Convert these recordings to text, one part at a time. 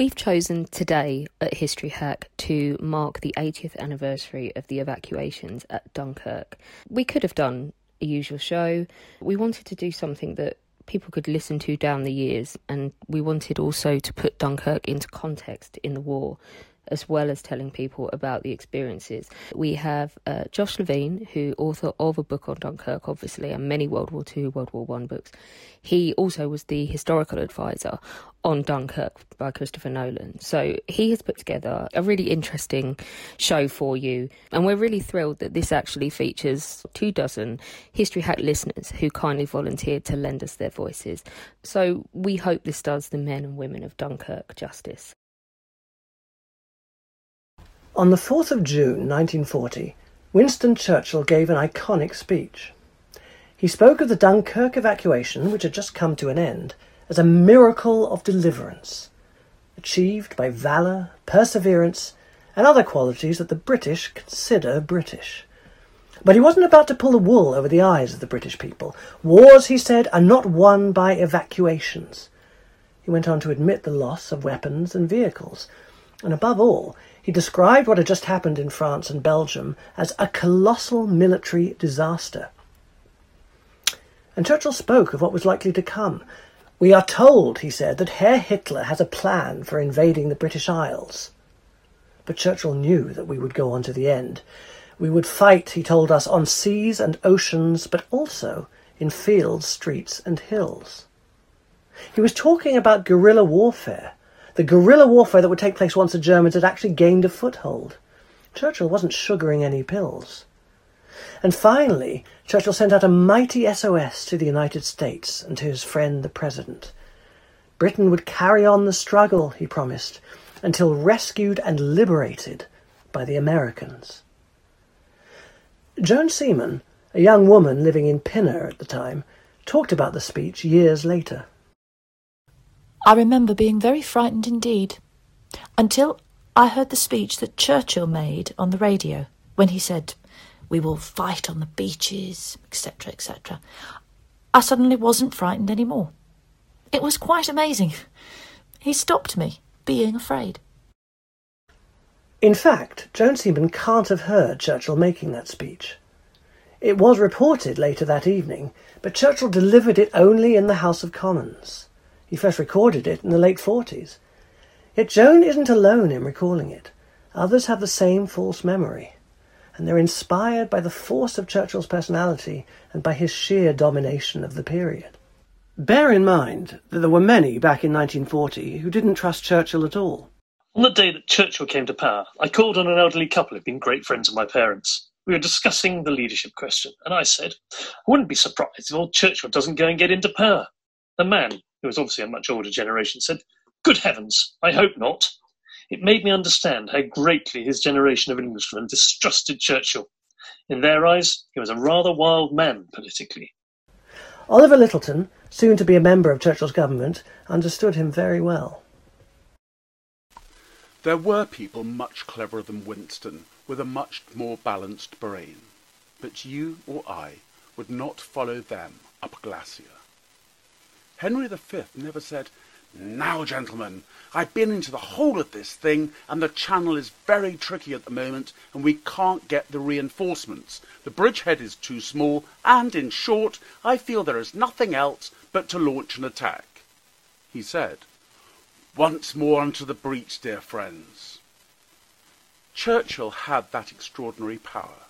We've chosen today at History Hack to mark the 80th anniversary of the evacuations at Dunkirk. We could have done a usual show. We wanted to do something that people could listen to down the years, and we wanted also to put Dunkirk into context in the war as well as telling people about the experiences. We have uh, Josh Levine, who author of a book on Dunkirk, obviously, and many World War II, World War One books. He also was the historical advisor on Dunkirk by Christopher Nolan. So he has put together a really interesting show for you, and we're really thrilled that this actually features two dozen History Hack listeners who kindly volunteered to lend us their voices. So we hope this does the men and women of Dunkirk justice. On the 4th of June 1940, Winston Churchill gave an iconic speech. He spoke of the Dunkirk evacuation, which had just come to an end, as a miracle of deliverance, achieved by valour, perseverance, and other qualities that the British consider British. But he wasn't about to pull the wool over the eyes of the British people. Wars, he said, are not won by evacuations. He went on to admit the loss of weapons and vehicles, and above all, he described what had just happened in France and Belgium as a colossal military disaster. And Churchill spoke of what was likely to come. We are told, he said, that Herr Hitler has a plan for invading the British Isles. But Churchill knew that we would go on to the end. We would fight, he told us, on seas and oceans, but also in fields, streets, and hills. He was talking about guerrilla warfare, the guerrilla warfare that would take place once the Germans had actually gained a foothold. Churchill wasn't sugaring any pills. And finally, Churchill sent out a mighty SOS to the United States and to his friend the President. Britain would carry on the struggle, he promised, until rescued and liberated by the Americans. Joan Seaman, a young woman living in Pinner at the time, talked about the speech years later. I remember being very frightened indeed, until I heard the speech that Churchill made on the radio when he said, We will fight on the beaches, etc., etc. I suddenly wasn't frightened any more. It was quite amazing. He stopped me being afraid. In fact, Joan Seaman can't have heard Churchill making that speech. It was reported later that evening, but Churchill delivered it only in the House of Commons. He first recorded it in the late 40s. Yet Joan isn't alone in recalling it. Others have the same false memory, and they're inspired by the force of Churchill's personality and by his sheer domination of the period. Bear in mind that there were many back in 1940 who didn't trust Churchill at all. On the day that Churchill came to power, I called on an elderly couple who'd been great friends of my parents. We were discussing the leadership question, and I said, I wouldn't be surprised if old Churchill doesn't go and get into power. The man, who was obviously a much older generation, said, Good heavens, I hope not. It made me understand how greatly his generation of Englishmen distrusted Churchill. In their eyes, he was a rather wild man politically. Oliver Lyttelton, soon to be a member of Churchill's government, understood him very well. There were people much cleverer than Winston, with a much more balanced brain. But you or I would not follow them up a glacier. Henry V never said, Now, gentlemen, I've been into the whole of this thing, and the channel is very tricky at the moment, and we can't get the reinforcements. The bridgehead is too small, and in short, I feel there is nothing else but to launch an attack. He said, Once more unto the breach, dear friends. Churchill had that extraordinary power.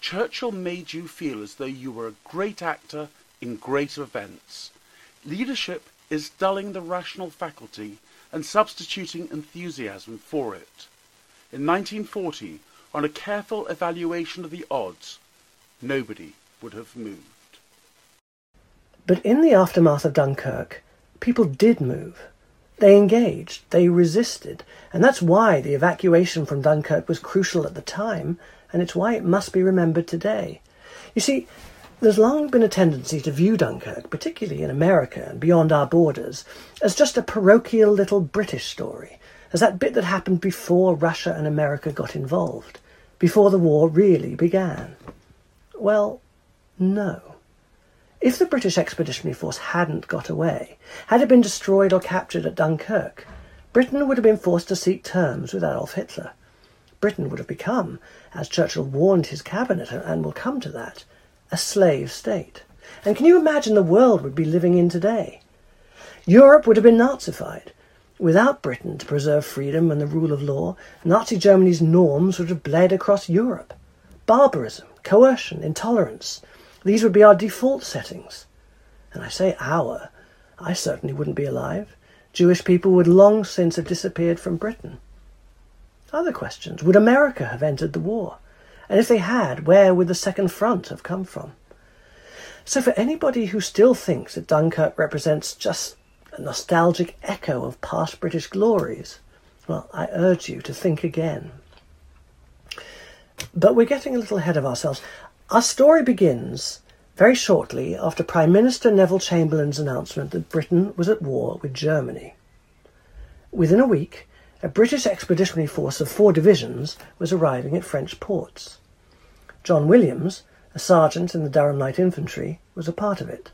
Churchill made you feel as though you were a great actor in great events. Leadership is dulling the rational faculty and substituting enthusiasm for it. In 1940, on a careful evaluation of the odds, nobody would have moved. But in the aftermath of Dunkirk, people did move. They engaged, they resisted, and that's why the evacuation from Dunkirk was crucial at the time, and it's why it must be remembered today. You see, there's long been a tendency to view Dunkirk, particularly in America and beyond our borders, as just a parochial little British story, as that bit that happened before Russia and America got involved, before the war really began. Well, no. If the British Expeditionary Force hadn't got away, had it been destroyed or captured at Dunkirk, Britain would have been forced to seek terms with Adolf Hitler. Britain would have become, as Churchill warned his cabinet, and will come to that, a slave state. And can you imagine the world we'd be living in today? Europe would have been Nazified. Without Britain to preserve freedom and the rule of law, Nazi Germany's norms would have bled across Europe. Barbarism, coercion, intolerance, these would be our default settings. And I say our, I certainly wouldn't be alive. Jewish people would long since have disappeared from Britain. Other questions. Would America have entered the war? And if they had, where would the Second Front have come from? So, for anybody who still thinks that Dunkirk represents just a nostalgic echo of past British glories, well, I urge you to think again. But we're getting a little ahead of ourselves. Our story begins very shortly after Prime Minister Neville Chamberlain's announcement that Britain was at war with Germany. Within a week, a British expeditionary force of four divisions was arriving at French ports. John Williams, a sergeant in the Durham Light Infantry, was a part of it.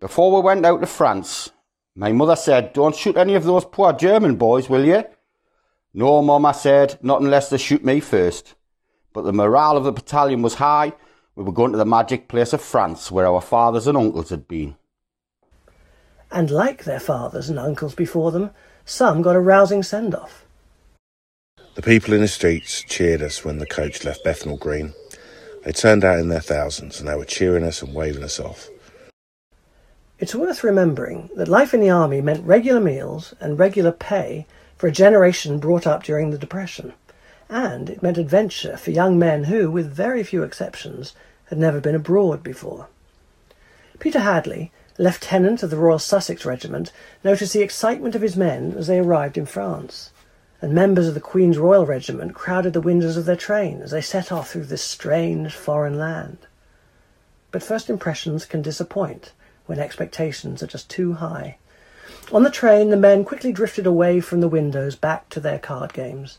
Before we went out to France, my mother said, Don't shoot any of those poor German boys, will you? No, Mum, I said, not unless they shoot me first. But the morale of the battalion was high. We were going to the magic place of France, where our fathers and uncles had been. And like their fathers and uncles before them, some got a rousing send off. The people in the streets cheered us when the coach left Bethnal Green. They turned out in their thousands and they were cheering us and waving us off. It's worth remembering that life in the army meant regular meals and regular pay for a generation brought up during the Depression, and it meant adventure for young men who, with very few exceptions, had never been abroad before. Peter Hadley, lieutenant of the Royal Sussex Regiment, noticed the excitement of his men as they arrived in France, and members of the Queen's Royal Regiment crowded the windows of their train as they set off through this strange foreign land. But first impressions can disappoint when expectations are just too high. On the train, the men quickly drifted away from the windows back to their card games,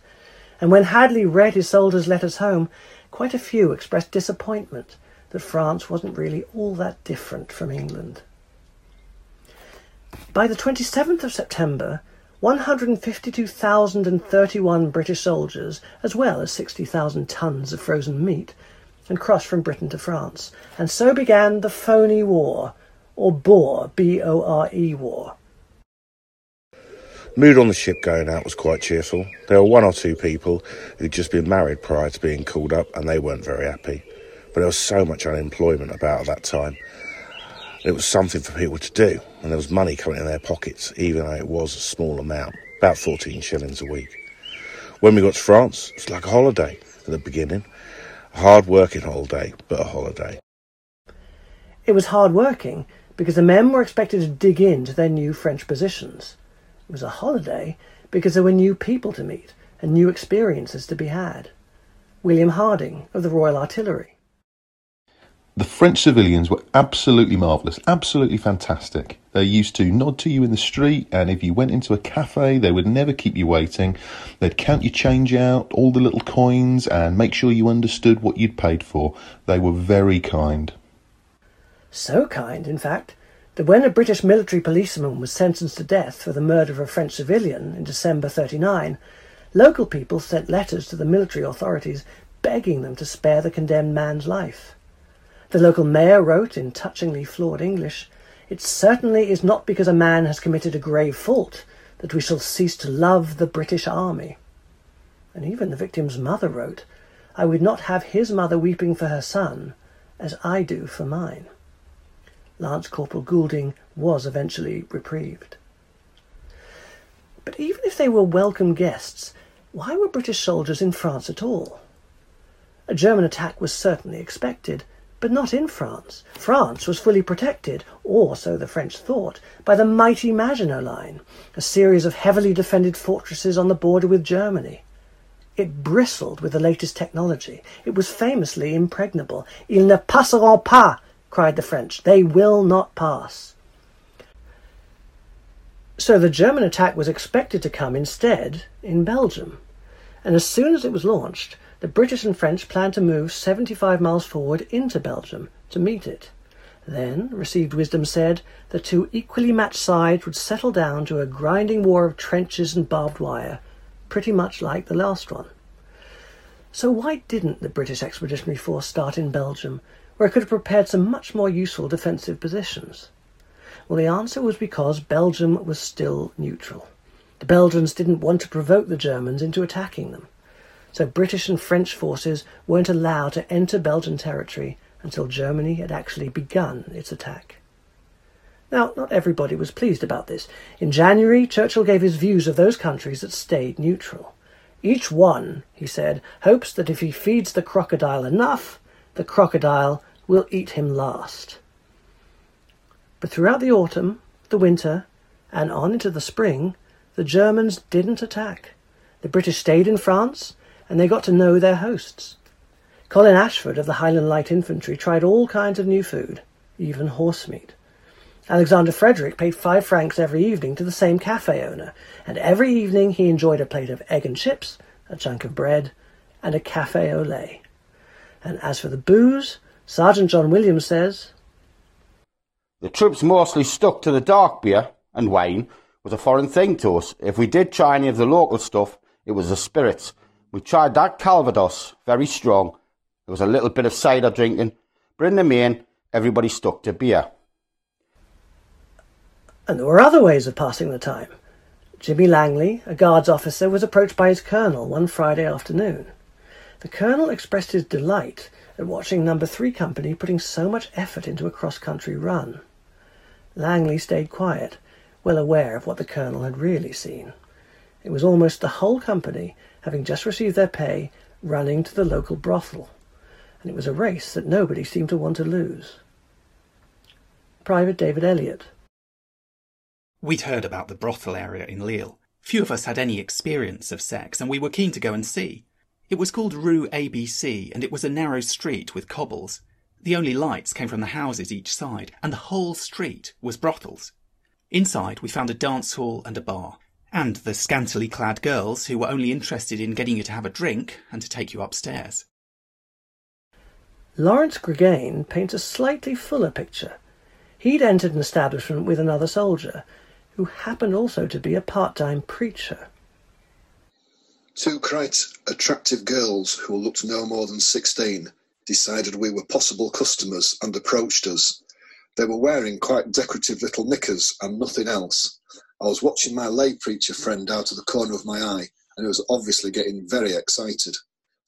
and when Hadley read his soldiers' letters home, quite a few expressed disappointment that France wasn't really all that different from England. By the 27th of September, 152,031 British soldiers, as well as 60,000 tons of frozen meat, had crossed from Britain to France, and so began the Phoney War, or Boer, B-O-R-E War. Mood on the ship going out was quite cheerful. There were one or two people who'd just been married prior to being called up, and they weren't very happy. But there was so much unemployment about at that time it was something for people to do, and there was money coming in their pockets, even though it was a small amount, about 14 shillings a week. When we got to France, it was like a holiday at the beginning. A hard working holiday, but a holiday. It was hard working because the men were expected to dig into their new French positions. It was a holiday because there were new people to meet and new experiences to be had. William Harding of the Royal Artillery. The French civilians were absolutely marvellous, absolutely fantastic. They used to nod to you in the street, and if you went into a cafe, they would never keep you waiting. They'd count your change out, all the little coins, and make sure you understood what you'd paid for. They were very kind. So kind, in fact, that when a British military policeman was sentenced to death for the murder of a French civilian in December 39, local people sent letters to the military authorities begging them to spare the condemned man's life. The local mayor wrote in touchingly flawed English, It certainly is not because a man has committed a grave fault that we shall cease to love the British Army. And even the victim's mother wrote, I would not have his mother weeping for her son as I do for mine. Lance Corporal Goulding was eventually reprieved. But even if they were welcome guests, why were British soldiers in France at all? A German attack was certainly expected, but not in France. France was fully protected, or so the French thought, by the mighty Maginot Line, a series of heavily defended fortresses on the border with Germany. It bristled with the latest technology. It was famously impregnable. Ils ne passeront pas, cried the French. They will not pass. So the German attack was expected to come instead in Belgium. And as soon as it was launched, the British and French planned to move 75 miles forward into Belgium to meet it. Then, received wisdom said, the two equally matched sides would settle down to a grinding war of trenches and barbed wire, pretty much like the last one. So why didn't the British Expeditionary Force start in Belgium, where it could have prepared some much more useful defensive positions? Well, the answer was because Belgium was still neutral. The Belgians didn't want to provoke the Germans into attacking them. So British and French forces weren't allowed to enter Belgian territory until Germany had actually begun its attack. Now, not everybody was pleased about this. In January, Churchill gave his views of those countries that stayed neutral. Each one, he said, hopes that if he feeds the crocodile enough, the crocodile will eat him last. But throughout the autumn, the winter, and on into the spring, the Germans didn't attack. The British stayed in France, and they got to know their hosts. Colin Ashford of the Highland Light Infantry tried all kinds of new food, even horse meat. Alexander Frederick paid five francs every evening to the same cafe owner, and every evening he enjoyed a plate of egg and chips, a chunk of bread, and a cafe au lait. And as for the booze, Sergeant John Williams says, the troops mostly stuck to the dark beer, and wine was a foreign thing to us. If we did try any of the local stuff, it was the spirits. We tried that Calvados, very strong. There was a little bit of cider drinking, but in the main, everybody stuck to beer. And there were other ways of passing the time. Jimmy Langley, a guards officer, was approached by his colonel one Friday afternoon. The colonel expressed his delight at watching Number 3 Company putting so much effort into a cross-country run. Langley stayed quiet, well aware of what the colonel had really seen. It was almost the whole company, having just received their pay, running to the local brothel, and it was a race that nobody seemed to want to lose. Private David Elliot. We'd heard about the brothel area in Lille. Few of us had any experience of sex, and we were keen to go and see. It was called Rue ABC, and it was a narrow street with cobbles. The only lights came from the houses each side, and the whole street was brothels. Inside, we found a dance hall and a bar, and the scantily clad girls who were only interested in getting you to have a drink and to take you upstairs. Lawrence Gregain paints a slightly fuller picture. He'd entered an establishment with another soldier, who happened also to be a part-time preacher. Two quite attractive girls who looked no more than 16 decided we were possible customers and approached us. They were wearing quite decorative little knickers and nothing else. I was watching my lay preacher friend out of the corner of my eye, and he was obviously getting very excited.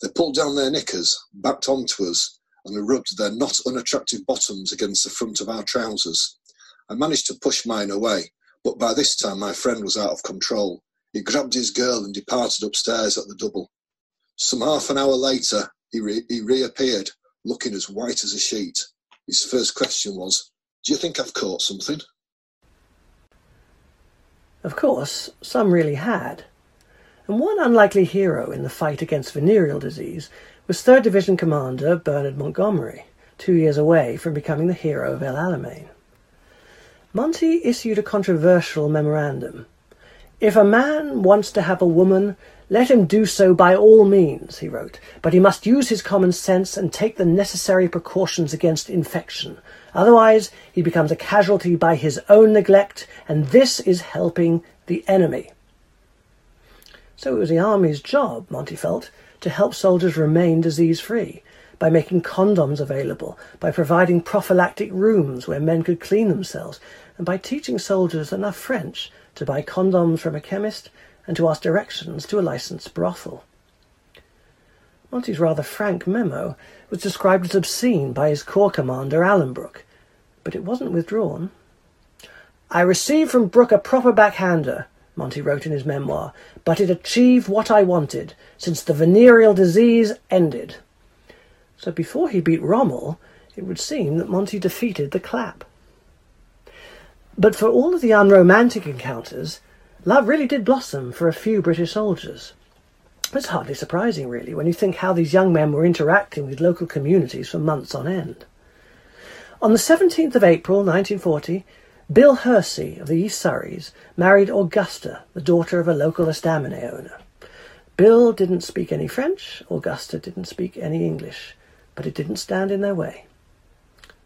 They pulled down their knickers, backed onto us, and rubbed their not unattractive bottoms against the front of our trousers. I managed to push mine away, but by this time my friend was out of control. He grabbed his girl and departed upstairs at the double. Some half an hour later, he, re- he reappeared, looking as white as a sheet. His first question was, Do you think I've caught something? Of course, some really had. And one unlikely hero in the fight against venereal disease was 3rd Division Commander Bernard Montgomery, two years away from becoming the hero of El Alamein. Monty issued a controversial memorandum. If a man wants to have a woman, let him do so by all means, he wrote, but he must use his common sense and take the necessary precautions against infection. Otherwise, he becomes a casualty by his own neglect, and this is helping the enemy. So it was the army's job, Monty felt, to help soldiers remain disease free. by making condoms available, by providing prophylactic rooms where men could clean themselves, and by teaching soldiers enough French to buy condoms from a chemist and to ask directions to a licensed brothel. Monty's rather frank memo was described as obscene by his corps commander, Alanbrooke, but it wasn't withdrawn. I received from Brooke a proper backhander, Monty wrote in his memoir, but it achieved what I wanted, since the venereal disease ended. So before he beat Rommel, it would seem that Monty defeated the clap. But for all of the unromantic encounters, love really did blossom for a few British soldiers. It's hardly surprising, really, when you think how these young men were interacting with local communities for months on end. On the 17th of April 1940, Bill Hersey of the East Surreys married Augusta, the daughter of a local estaminet owner. Bill didn't speak any French, Augusta didn't speak any English, but it didn't stand in their way.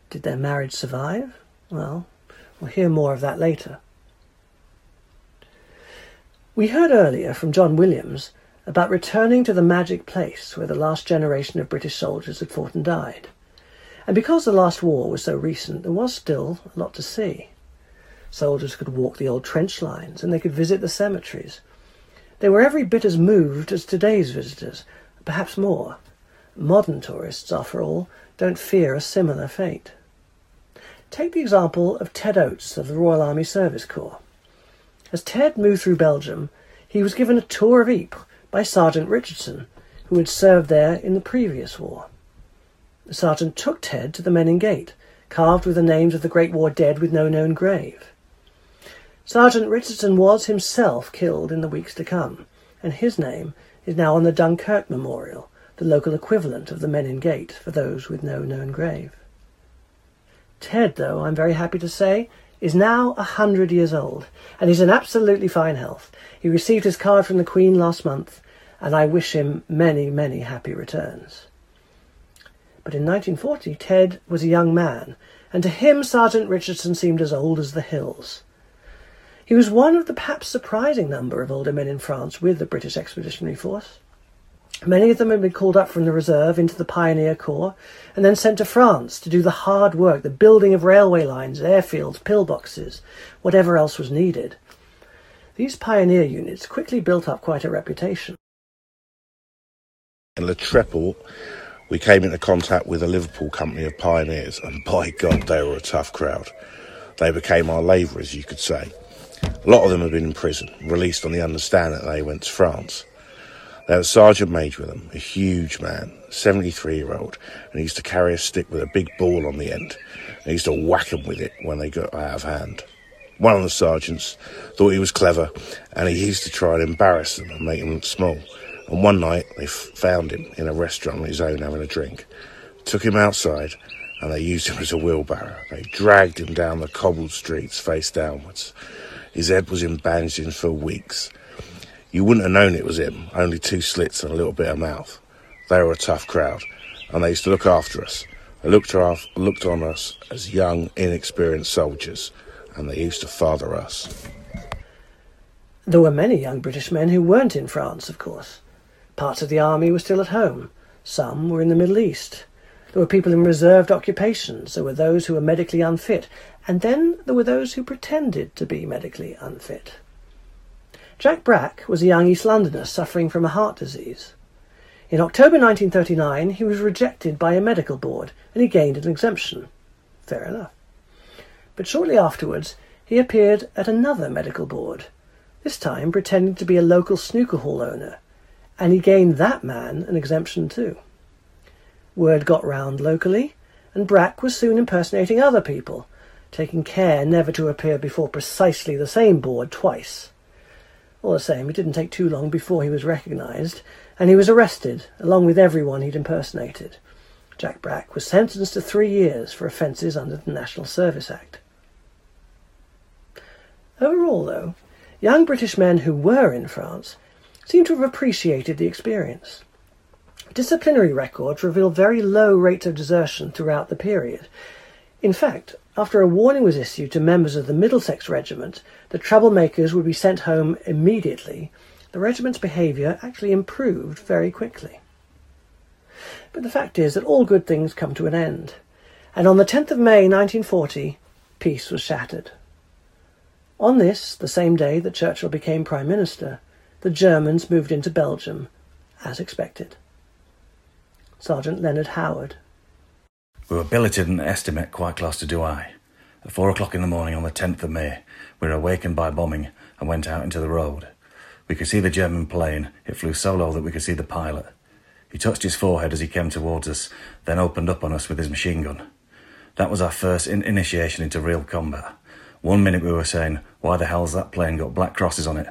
Did their marriage survive? Well, we'll hear more of that later. We heard earlier from John Williams about returning to the magic place where the last generation of British soldiers had fought and died. And because the last war was so recent, there was still a lot to see. Soldiers could walk the old trench lines and they could visit the cemeteries. They were every bit as moved as today's visitors, perhaps more. Modern tourists, after all, don't fear a similar fate. Take the example of Ted Oates of the Royal Army Service Corps. As Ted moved through Belgium, he was given a tour of Ypres by Sergeant Richardson, who had served there in the previous war. The sergeant took Ted to the Menin Gate, carved with the names of the Great War dead with no known grave. Sergeant Richardson was himself killed in the weeks to come, and his name is now on the Dunkirk Memorial, the local equivalent of the Menin Gate for those with no known grave. Ted, though, I'm very happy to say, is now a hundred years old, and is in absolutely fine health. He received his card from the Queen last month, and I wish him many, many happy returns. But in 1940, Ted was a young man, and to him Sergeant Richardson seemed as old as the hills. He was one of the perhaps surprising number of older men in France with the British Expeditionary Force. Many of them had been called up from the reserve into the Pioneer Corps and then sent to France to do the hard work, the building of railway lines, airfields, pillboxes, whatever else was needed. These pioneer units quickly built up quite a reputation. In Le Trepel, we came into contact with a Liverpool company of pioneers, and by God, they were a tough crowd. They became our labourers, you could say. A lot of them had been in prison, released on the understanding that they went to France. They had a sergeant major with them, a huge man, 73 year old, and he used to carry a stick with a big ball on the end. And he used to whack them with it when they got out of hand. One of the sergeants thought he was clever, and he used to try and embarrass them and make them look small. And one night they found him in a restaurant on his own having a drink, took him outside, and they used him as a wheelbarrow. They dragged him down the cobbled streets face downwards. His head was in bandages for weeks. You wouldn't have known it was him, only two slits and a little bit of mouth. They were a tough crowd, and they used to look after us. They looked, off, looked on us as young, inexperienced soldiers, and they used to father us. There were many young British men who weren't in France, of course. Parts of the army were still at home. Some were in the Middle East. There were people in reserved occupations. There were those who were medically unfit. And then there were those who pretended to be medically unfit. Jack Brack was a young East Londoner suffering from a heart disease. In October 1939, he was rejected by a medical board and he gained an exemption. Fair enough. But shortly afterwards, he appeared at another medical board, this time pretending to be a local snooker hall owner, and he gained that man an exemption too. Word got round locally, and Brack was soon impersonating other people, taking care never to appear before precisely the same board twice. All the same, it didn't take too long before he was recognised, and he was arrested, along with everyone he'd impersonated. Jack Brack was sentenced to three years for offences under the National Service Act. Overall, though, young British men who were in France seem to have appreciated the experience. Disciplinary records reveal very low rates of desertion throughout the period. In fact, after a warning was issued to members of the Middlesex Regiment that troublemakers would be sent home immediately, the regiment's behaviour actually improved very quickly. But the fact is that all good things come to an end. And on the 10th of May 1940, peace was shattered. On this, the same day that Churchill became Prime Minister, the Germans moved into Belgium, as expected. Sergeant Leonard Howard. We were billeted in Estimate quite close to Douai. At four o'clock in the morning on the 10th of May, we were awakened by bombing and went out into the road. We could see the German plane. It flew so low that we could see the pilot. He touched his forehead as he came towards us, then opened up on us with his machine gun. That was our first in- initiation into real combat. One minute we were saying, Why the hell's that plane got black crosses on it?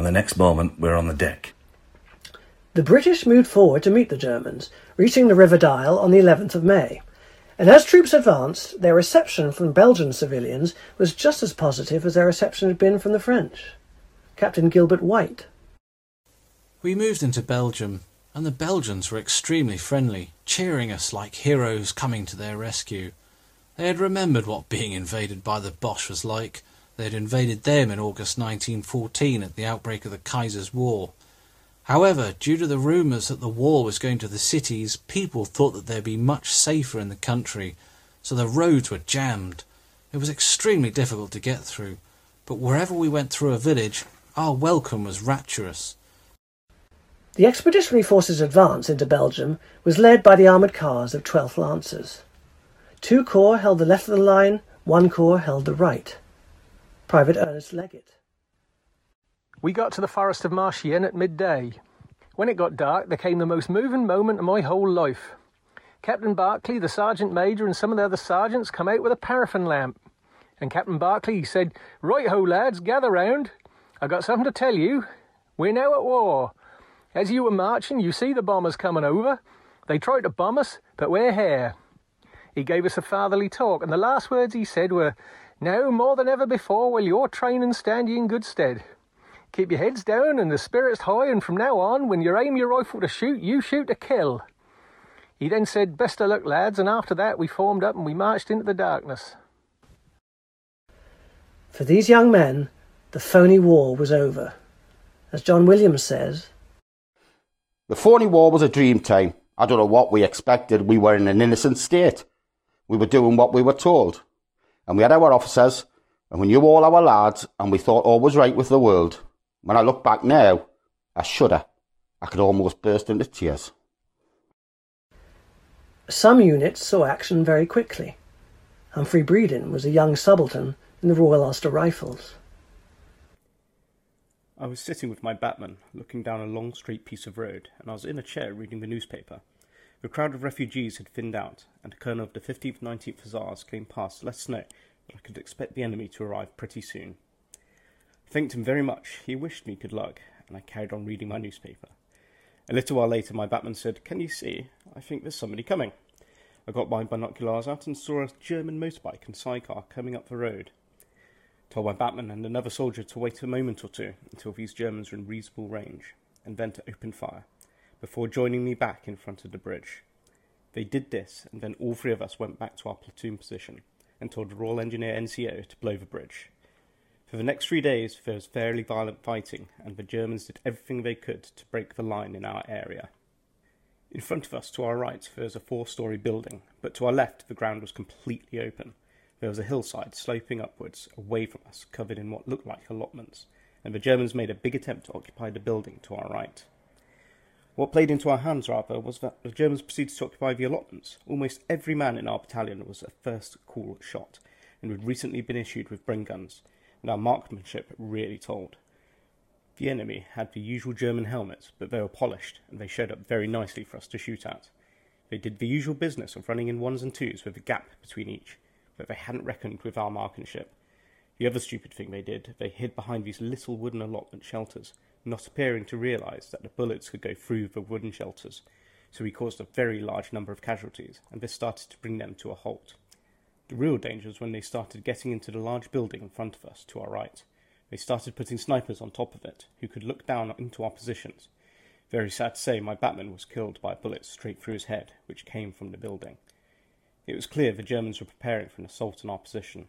And the next moment we're on the deck. The British moved forward to meet the Germans, reaching the River Dyle on the 11th of May. And as troops advanced, their reception from Belgian civilians was just as positive as their reception had been from the French. Captain Gilbert White. We moved into Belgium, and the Belgians were extremely friendly, cheering us like heroes coming to their rescue. They had remembered what being invaded by the Boche was like. They had invaded them in August 1914 at the outbreak of the Kaiser's War. However, due to the rumours that the war was going to the cities, people thought that they'd be much safer in the country, so the roads were jammed. It was extremely difficult to get through, but wherever we went through a village, our welcome was rapturous. The Expeditionary Force's advance into Belgium was led by the armoured cars of 12th Lancers. Two corps held the left of the line, one corps held the right. Private Ernest Leggett. We got to the forest of Marchienne at midday. When it got dark, there came the most moving moment of my whole life. Captain Barclay, the sergeant major, and some of the other sergeants come out with a paraffin lamp. And Captain Barclay said, Right ho, lads, gather round. I got something to tell you. We're now at war. As you were marching, you see the bombers coming over. They tried to bomb us, but we're here. He gave us a fatherly talk, and the last words he said were, Now more than ever before will your training stand you in good stead. Keep your heads down and the spirits high, and from now on, when you aim your rifle to shoot, you shoot to kill. He then said, Best of luck, lads, and after that we formed up and we marched into the darkness. For these young men, the phony war was over. As John Williams says, The phony war was a dream time. I don't know what we expected. We were in an innocent state. We were doing what we were told. And we had our officers, and we knew all our lads, and we thought all was right with the world. When I look back now, I shudder. I could almost burst into tears. Some units saw action very quickly. Humphrey Bredin was a young subaltern in the Royal Ulster Rifles. I was sitting with my batman, looking down a long straight piece of road, and I was in a chair reading the newspaper. The crowd of refugees had thinned out, and a colonel of the 15th 19th Hussars came past, let snow, but I could expect the enemy to arrive pretty soon. I thanked him very much. He wished me good luck, and I carried on reading my newspaper. A little while later, my batman said, Can you see? I think there's somebody coming. I got my binoculars out and saw a German motorbike and sidecar coming up the road. I Told my batman and another soldier to wait a moment or two until these Germans were in reasonable range, and then to open fire, before joining me back in front of the bridge. They did this, and then all three of us went back to our platoon position and told the Royal Engineer NCO to blow the bridge. For the next three days, there was fairly violent fighting, and the Germans did everything they could to break the line in our area. In front of us, to our right, there was a four story building, but to our left, the ground was completely open. There was a hillside sloping upwards, away from us, covered in what looked like allotments, and the Germans made a big attempt to occupy the building to our right. What played into our hands, rather, was that the Germans proceeded to occupy the allotments. Almost every man in our battalion was a first call shot, and had recently been issued with Bren guns, and our marksmanship really told. The enemy had the usual German helmets, but they were polished, and they showed up very nicely for us to shoot at. They did the usual business of running in ones and twos with a gap between each, but they hadn't reckoned with our marksmanship. The other stupid thing they did, they hid behind these little wooden allotment shelters, not appearing to realise that the bullets could go through the wooden shelters, so we caused a very large number of casualties, and this started to bring them to a halt. The real danger was when they started getting into the large building in front of us, to our right. They started putting snipers on top of it, who could look down into our positions. Very sad to say, my batman was killed by a bullet straight through his head, which came from the building. It was clear the Germans were preparing for an assault on our position.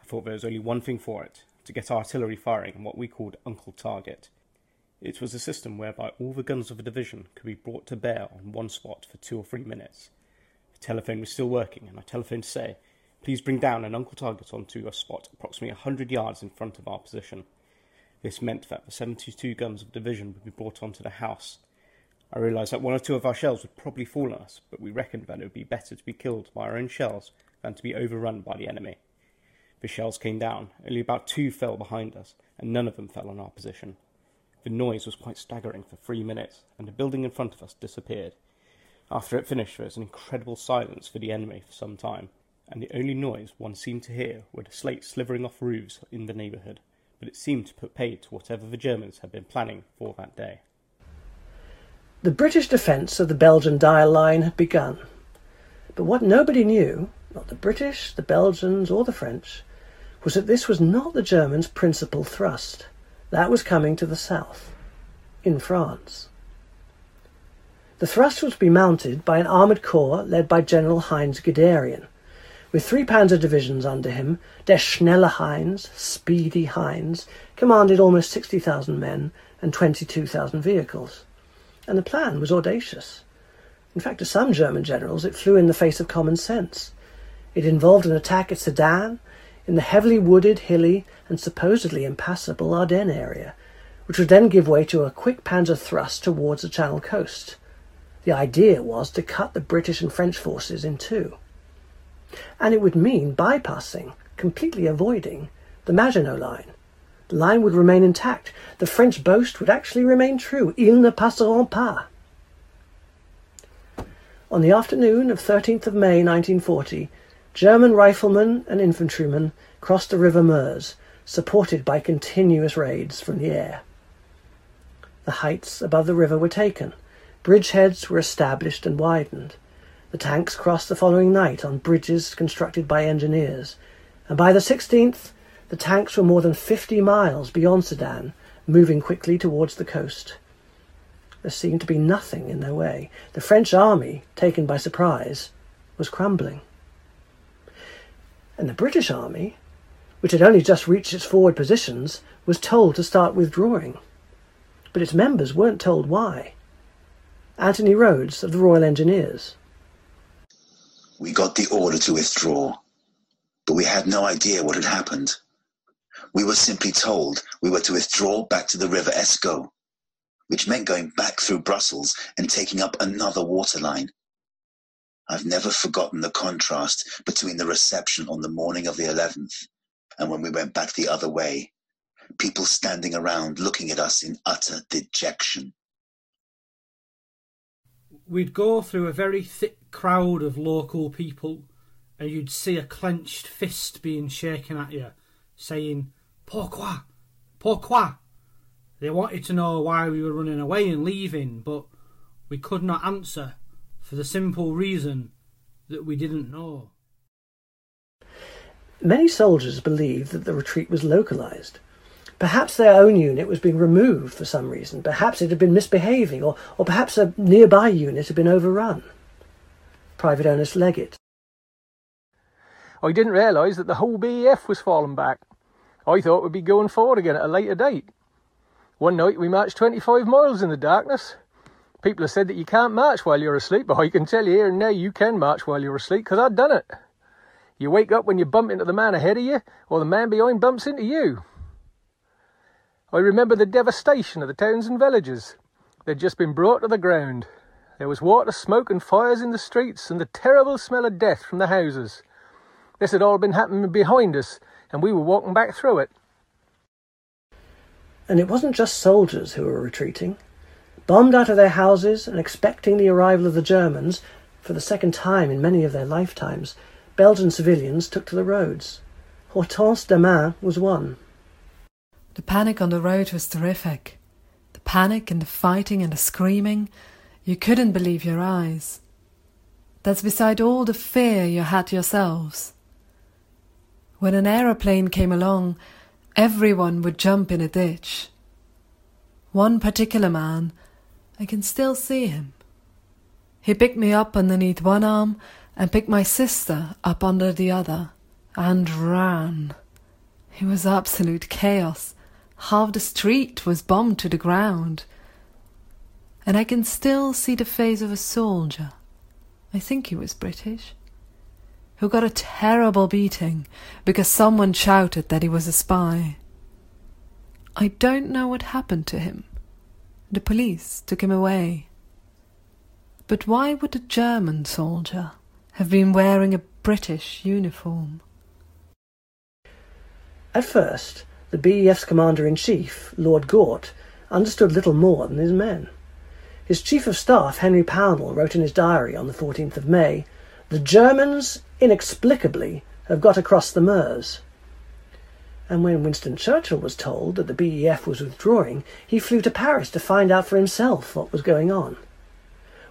I thought there was only one thing for it to get artillery firing on what we called Uncle Target. It was a system whereby all the guns of a division could be brought to bear on one spot for two or three minutes. The telephone was still working, and I telephoned to say, Please bring down an Uncle Target onto a spot approximately a hundred yards in front of our position. This meant that the 72 guns of division would be brought onto the house. I realised that one or two of our shells would probably fall on us, but we reckoned that it would be better to be killed by our own shells than to be overrun by the enemy. The shells came down, only about two fell behind us, and none of them fell on our position. The noise was quite staggering for three minutes, and the building in front of us disappeared. After it finished, there was an incredible silence for the enemy for some time, and the only noise one seemed to hear were the slates slivering off roofs in the neighbourhood but it seemed to put paid to whatever the Germans had been planning for that day. The British defence of the Belgian Dyle line had begun. But what nobody knew, not the British, the Belgians, or the French, was that this was not the Germans' principal thrust. That was coming to the south, in France. The thrust was to be mounted by an armoured corps led by General Heinz Guderian, with three panzer divisions under him, Der Schnelle Heinz, Speedy Heinz, commanded almost 60,000 men and 22,000 vehicles. And the plan was audacious. In fact, to some German generals, it flew in the face of common sense. It involved an attack at Sedan, in the heavily wooded, hilly, and supposedly impassable Ardennes area, which would then give way to a quick panzer thrust towards the Channel coast. The idea was to cut the British and French forces in two and it would mean bypassing, completely avoiding, the Maginot Line. The line would remain intact. The French boast would actually remain true. Ils ne passeront pas. On the afternoon of 13th of May 1940, German riflemen and infantrymen crossed the River Meuse, supported by continuous raids from the air. The heights above the river were taken. Bridgeheads were established and widened. The tanks crossed the following night on bridges constructed by engineers, and by the 16th the tanks were more than 50 miles beyond Sedan, moving quickly towards the coast. There seemed to be nothing in their way. The French army, taken by surprise, was crumbling. And the British army, which had only just reached its forward positions, was told to start withdrawing. But its members weren't told why. Anthony Rhodes of the Royal Engineers we got the order to withdraw, but we had no idea what had happened. We were simply told we were to withdraw back to the River Escaut, which meant going back through Brussels and taking up another waterline. I've never forgotten the contrast between the reception on the morning of the 11th and when we went back the other way. People standing around looking at us in utter dejection we'd go through a very thick crowd of local people and you'd see a clenched fist being shaken at you, saying, Pourquoi? Pourquoi? They wanted to know why we were running away and leaving, but we could not answer for the simple reason that we didn't know. Many soldiers believed that the retreat was localized. Perhaps their own unit was being removed for some reason. Perhaps it had been misbehaving, or, or perhaps a nearby unit had been overrun. Private Ernest Leggett. I didn't realise that the whole BEF was falling back. I thought we'd be going forward again at a later date. One night we marched 25 miles in the darkness. People have said that you can't march while you're asleep, but I can tell you here and now you can march while you're asleep because I've done it. You wake up when you bump into the man ahead of you, or the man behind bumps into you. I remember the devastation of the towns and villages. They'd just been brought to the ground. There was water, smoke, and fires in the streets, and the terrible smell of death from the houses. This had all been happening behind us, and we were walking back through it. And it wasn't just soldiers who were retreating. Bombed out of their houses and expecting the arrival of the Germans, for the second time in many of their lifetimes, Belgian civilians took to the roads. Hortense Damain was one. The panic on the road was terrific. The panic and the fighting and the screaming. You couldn't believe your eyes. That's beside all the fear you had yourselves. When an aeroplane came along, everyone would jump in a ditch. One particular man, I can still see him. He picked me up underneath one arm and picked my sister up under the other and ran. It was absolute chaos. Half the street was bombed to the ground. And I can still see the face of a soldier, I think he was British, who got a terrible beating because someone shouted that he was a spy. I don't know what happened to him. The police took him away. But why would a German soldier have been wearing a British uniform? At first, the BEF's commander in chief, Lord Gort, understood little more than his men. His chief of staff, Henry Pownall, wrote in his diary on the 14th of May The Germans, inexplicably, have got across the Meuse. And when Winston Churchill was told that the BEF was withdrawing, he flew to Paris to find out for himself what was going on.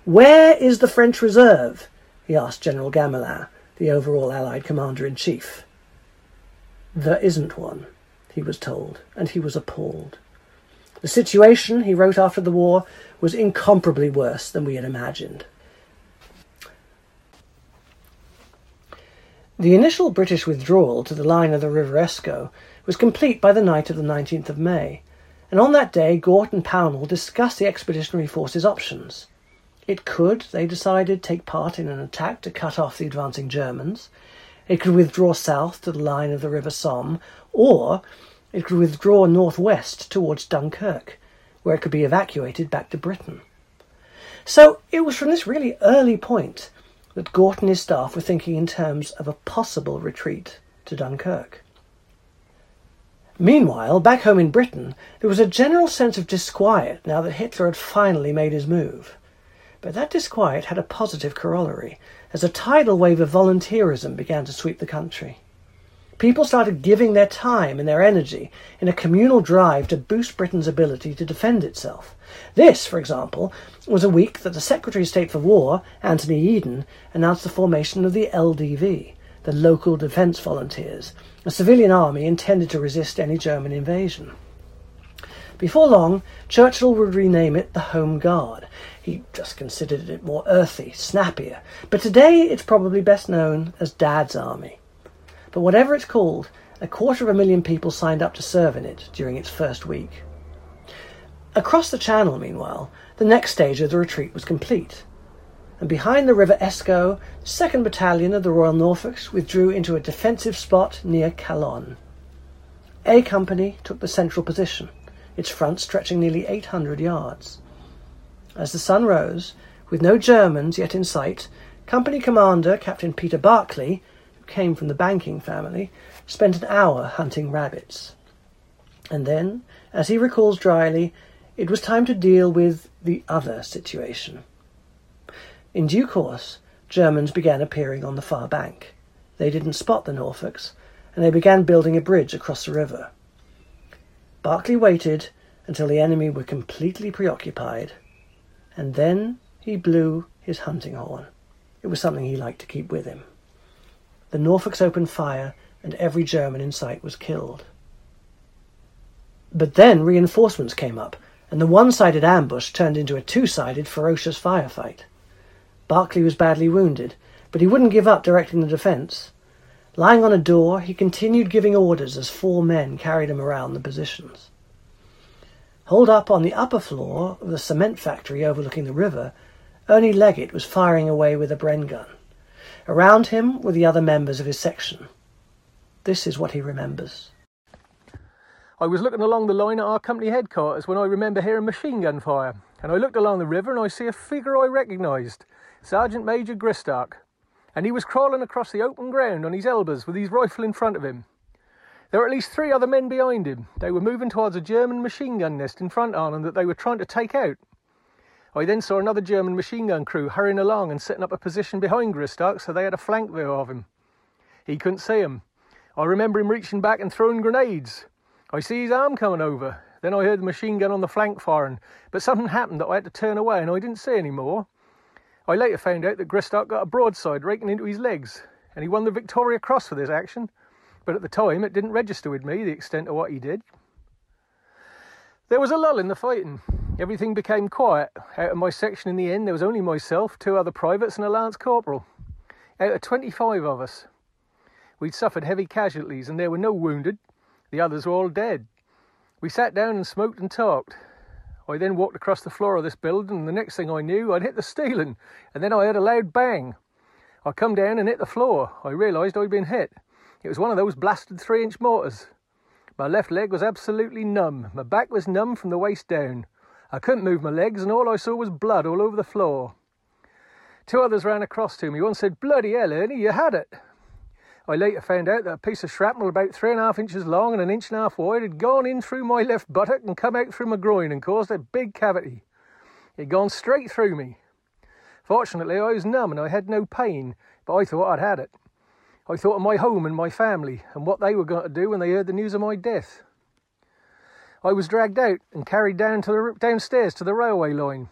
Where is the French reserve? He asked General Gamelin, the overall Allied commander in chief. There isn't one, he was told, and he was appalled. The situation, he wrote after the war, was incomparably worse than we had imagined. The initial British withdrawal to the line of the River Escaut was complete by the night of the 19th of May, and on that day Gort and Pownall discussed the expeditionary force's options. It could, they decided, take part in an attack to cut off the advancing Germans. It could withdraw south to the line of the River Somme, or it could withdraw northwest towards Dunkirk, where it could be evacuated back to Britain. So it was from this really early point that Gort and his staff were thinking in terms of a possible retreat to Dunkirk. Meanwhile, back home in Britain, there was a general sense of disquiet now that Hitler had finally made his move. But that disquiet had a positive corollary, as a tidal wave of volunteerism began to sweep the country. People started giving their time and their energy in a communal drive to boost Britain's ability to defend itself. This, for example, was a week that the Secretary of State for War, Anthony Eden, announced the formation of the LDV, the Local Defence Volunteers, a civilian army intended to resist any German invasion. Before long, Churchill would rename it the Home Guard. He just considered it more earthy, snappier, but today it's probably best known as Dad's Army. But whatever it's called, a quarter of a million people signed up to serve in it during its first week. Across the Channel, meanwhile, the next stage of the retreat was complete. And behind the River Escaut, the 2nd Battalion of the Royal Norfolks withdrew into a defensive spot near Calonne. A Company took the central position, its front stretching nearly 800 yards. As the sun rose, with no Germans yet in sight, Company Commander Captain Peter Barclay who came from the banking family, spent an hour hunting rabbits. And then, as he recalls dryly, it was time to deal with the other situation. In due course, Germans began appearing on the far bank. They didn't spot the Norfolks, and they began building a bridge across the river. Barclay waited until the enemy were completely preoccupied, and then he blew his hunting horn. It was something he liked to keep with him. The Norfolks opened fire, and every German in sight was killed. But then reinforcements came up, and the one sided ambush turned into a two sided ferocious firefight. Barclay was badly wounded, but he wouldn't give up directing the defence. Lying on a door, he continued giving orders as four men carried him around the positions. Holed up on the upper floor of the cement factory overlooking the river, Ernie Leggett was firing away with a Bren gun. Around him were the other members of his section. This is what he remembers. I was looking along the line at our company headquarters when I remember hearing machine gun fire, and I looked along the river and I see a figure I recognised, Sergeant Major Gristock, and he was crawling across the open ground on his elbows with his rifle in front of him. There were at least three other men behind him. They were moving towards a German machine gun nest in front of them that they were trying to take out. I then saw another German machine gun crew hurrying along and setting up a position behind Gristock so they had a flank view of him. He couldn't see him. I remember him reaching back and throwing grenades. I see his arm coming over. Then I heard the machine gun on the flank firing, but something happened that I had to turn away and I didn't see any more. I later found out that Gristock got a broadside raking into his legs, and he won the Victoria Cross for this action, but at the time it didn't register with me the extent of what he did. There was a lull in the fighting. Everything became quiet. Out of my section in the end, there was only myself, two other privates, and a lance corporal. Out of 25 of us. We'd suffered heavy casualties, and there were no wounded. The others were all dead. We sat down and smoked and talked. I then walked across the floor of this building, and the next thing I knew, I'd hit the ceiling, and then I heard a loud bang. I come down and hit the floor. I realised I'd been hit. It was one of those blasted three inch mortars. My left leg was absolutely numb. My back was numb from the waist down. I couldn't move my legs, and all I saw was blood all over the floor. Two others ran across to me. One said, Bloody hell, Ernie, you had it. I later found out that a piece of shrapnel about three and a half inches long and an inch and a half wide had gone in through my left buttock and come out through my groin and caused a big cavity. It had gone straight through me. Fortunately, I was numb and I had no pain, but I thought I'd had it. I thought of my home and my family and what they were going to do when they heard the news of my death. I was dragged out and carried down to the, downstairs to the railway line.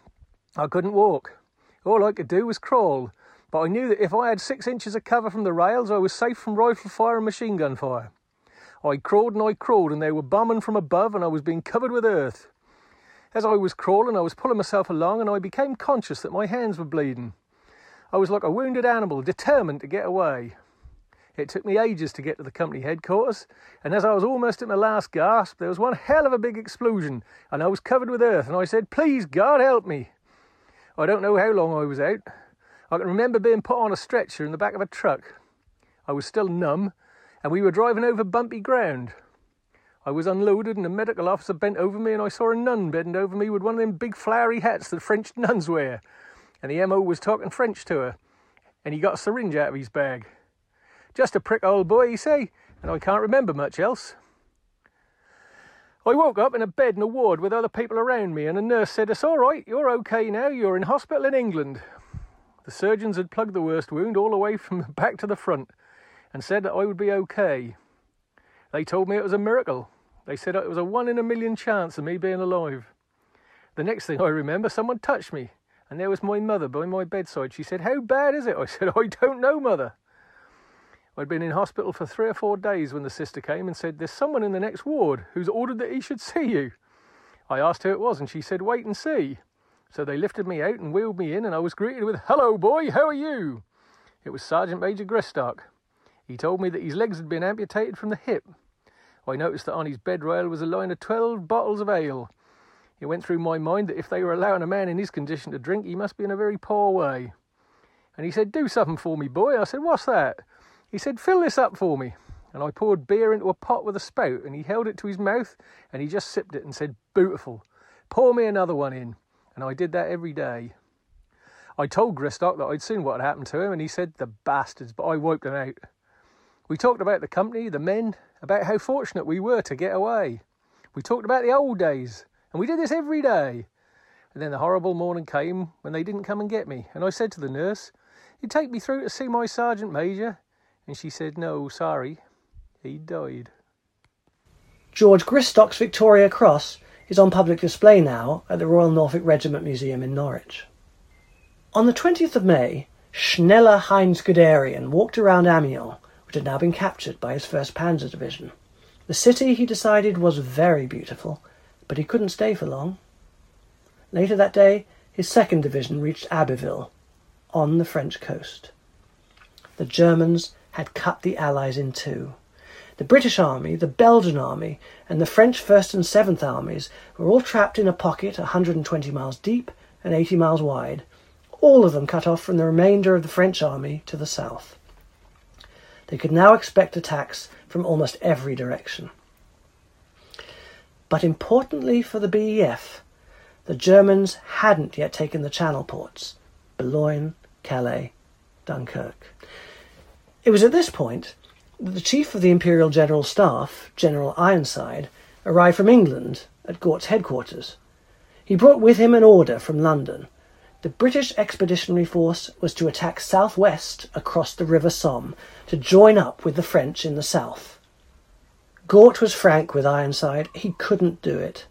I couldn't walk. All I could do was crawl, but I knew that if I had six inches of cover from the rails, I was safe from rifle fire and machine gun fire. I crawled and I crawled, and they were bombing from above, and I was being covered with earth. As I was crawling, I was pulling myself along, and I became conscious that my hands were bleeding. I was like a wounded animal, determined to get away. It took me ages to get to the company headquarters, and as I was almost at my last gasp, there was one hell of a big explosion, and I was covered with earth, and I said, Please, God, help me. I don't know how long I was out. I can remember being put on a stretcher in the back of a truck. I was still numb, and we were driving over bumpy ground. I was unloaded, and a medical officer bent over me, and I saw a nun bending over me with one of them big flowery hats that French nuns wear. And the MO was talking French to her, and he got a syringe out of his bag. Just a prick, old boy, you see, and I can't remember much else. I woke up in a bed in a ward with other people around me, and a nurse said, It's all right, you're okay now, you're in hospital in England. The surgeons had plugged the worst wound all the way from the back to the front and said that I would be okay. They told me it was a miracle. They said it was a one in a million chance of me being alive. The next thing I remember, someone touched me, and there was my mother by my bedside. She said, How bad is it? I said, I don't know, mother. I'd been in hospital for three or four days when the sister came and said, There's someone in the next ward who's ordered that he should see you. I asked who it was, and she said, Wait and see. So they lifted me out and wheeled me in, and I was greeted with, Hello, boy, how are you? It was Sergeant Major Gristock. He told me that his legs had been amputated from the hip. I noticed that on his bed rail was a line of 12 bottles of ale. It went through my mind that if they were allowing a man in his condition to drink, he must be in a very poor way. And he said, Do something for me, boy. I said, What's that? He said, Fill this up for me. And I poured beer into a pot with a spout, and he held it to his mouth, and he just sipped it and said, Beautiful. Pour me another one in and I did that every day. I told Gristock that I'd seen what had happened to him, and he said, The bastards, but I wiped them out. We talked about the company, the men, about how fortunate we were to get away. We talked about the old days, and we did this every day. And then the horrible morning came when they didn't come and get me, and I said to the nurse, You take me through to see my sergeant major? And she said, No, sorry, he died. George Gristock's Victoria Cross is on public display now at the Royal Norfolk Regiment Museum in Norwich. On the 20th of May, Schneller Heinz Guderian walked around Amiens, which had now been captured by his 1st Panzer Division. The city, he decided, was very beautiful, but he couldn't stay for long. Later that day, his 2nd Division reached Abbeville, on the French coast. The Germans had cut the Allies in two. The British Army, the Belgian Army, and the French 1st and 7th Armies were all trapped in a pocket 120 miles deep and 80 miles wide, all of them cut off from the remainder of the French army to the south. They could now expect attacks from almost every direction. But importantly for the BEF, the Germans hadn't yet taken the Channel ports Boulogne, Calais, Dunkirk. It was at this point that the chief of the Imperial General Staff, General Ironside, arrived from England at Gort's headquarters. He brought with him an order from London. The British Expeditionary Force was to attack southwest across the River Somme to join up with the French in the south. Gort was frank with Ironside, he couldn't do it.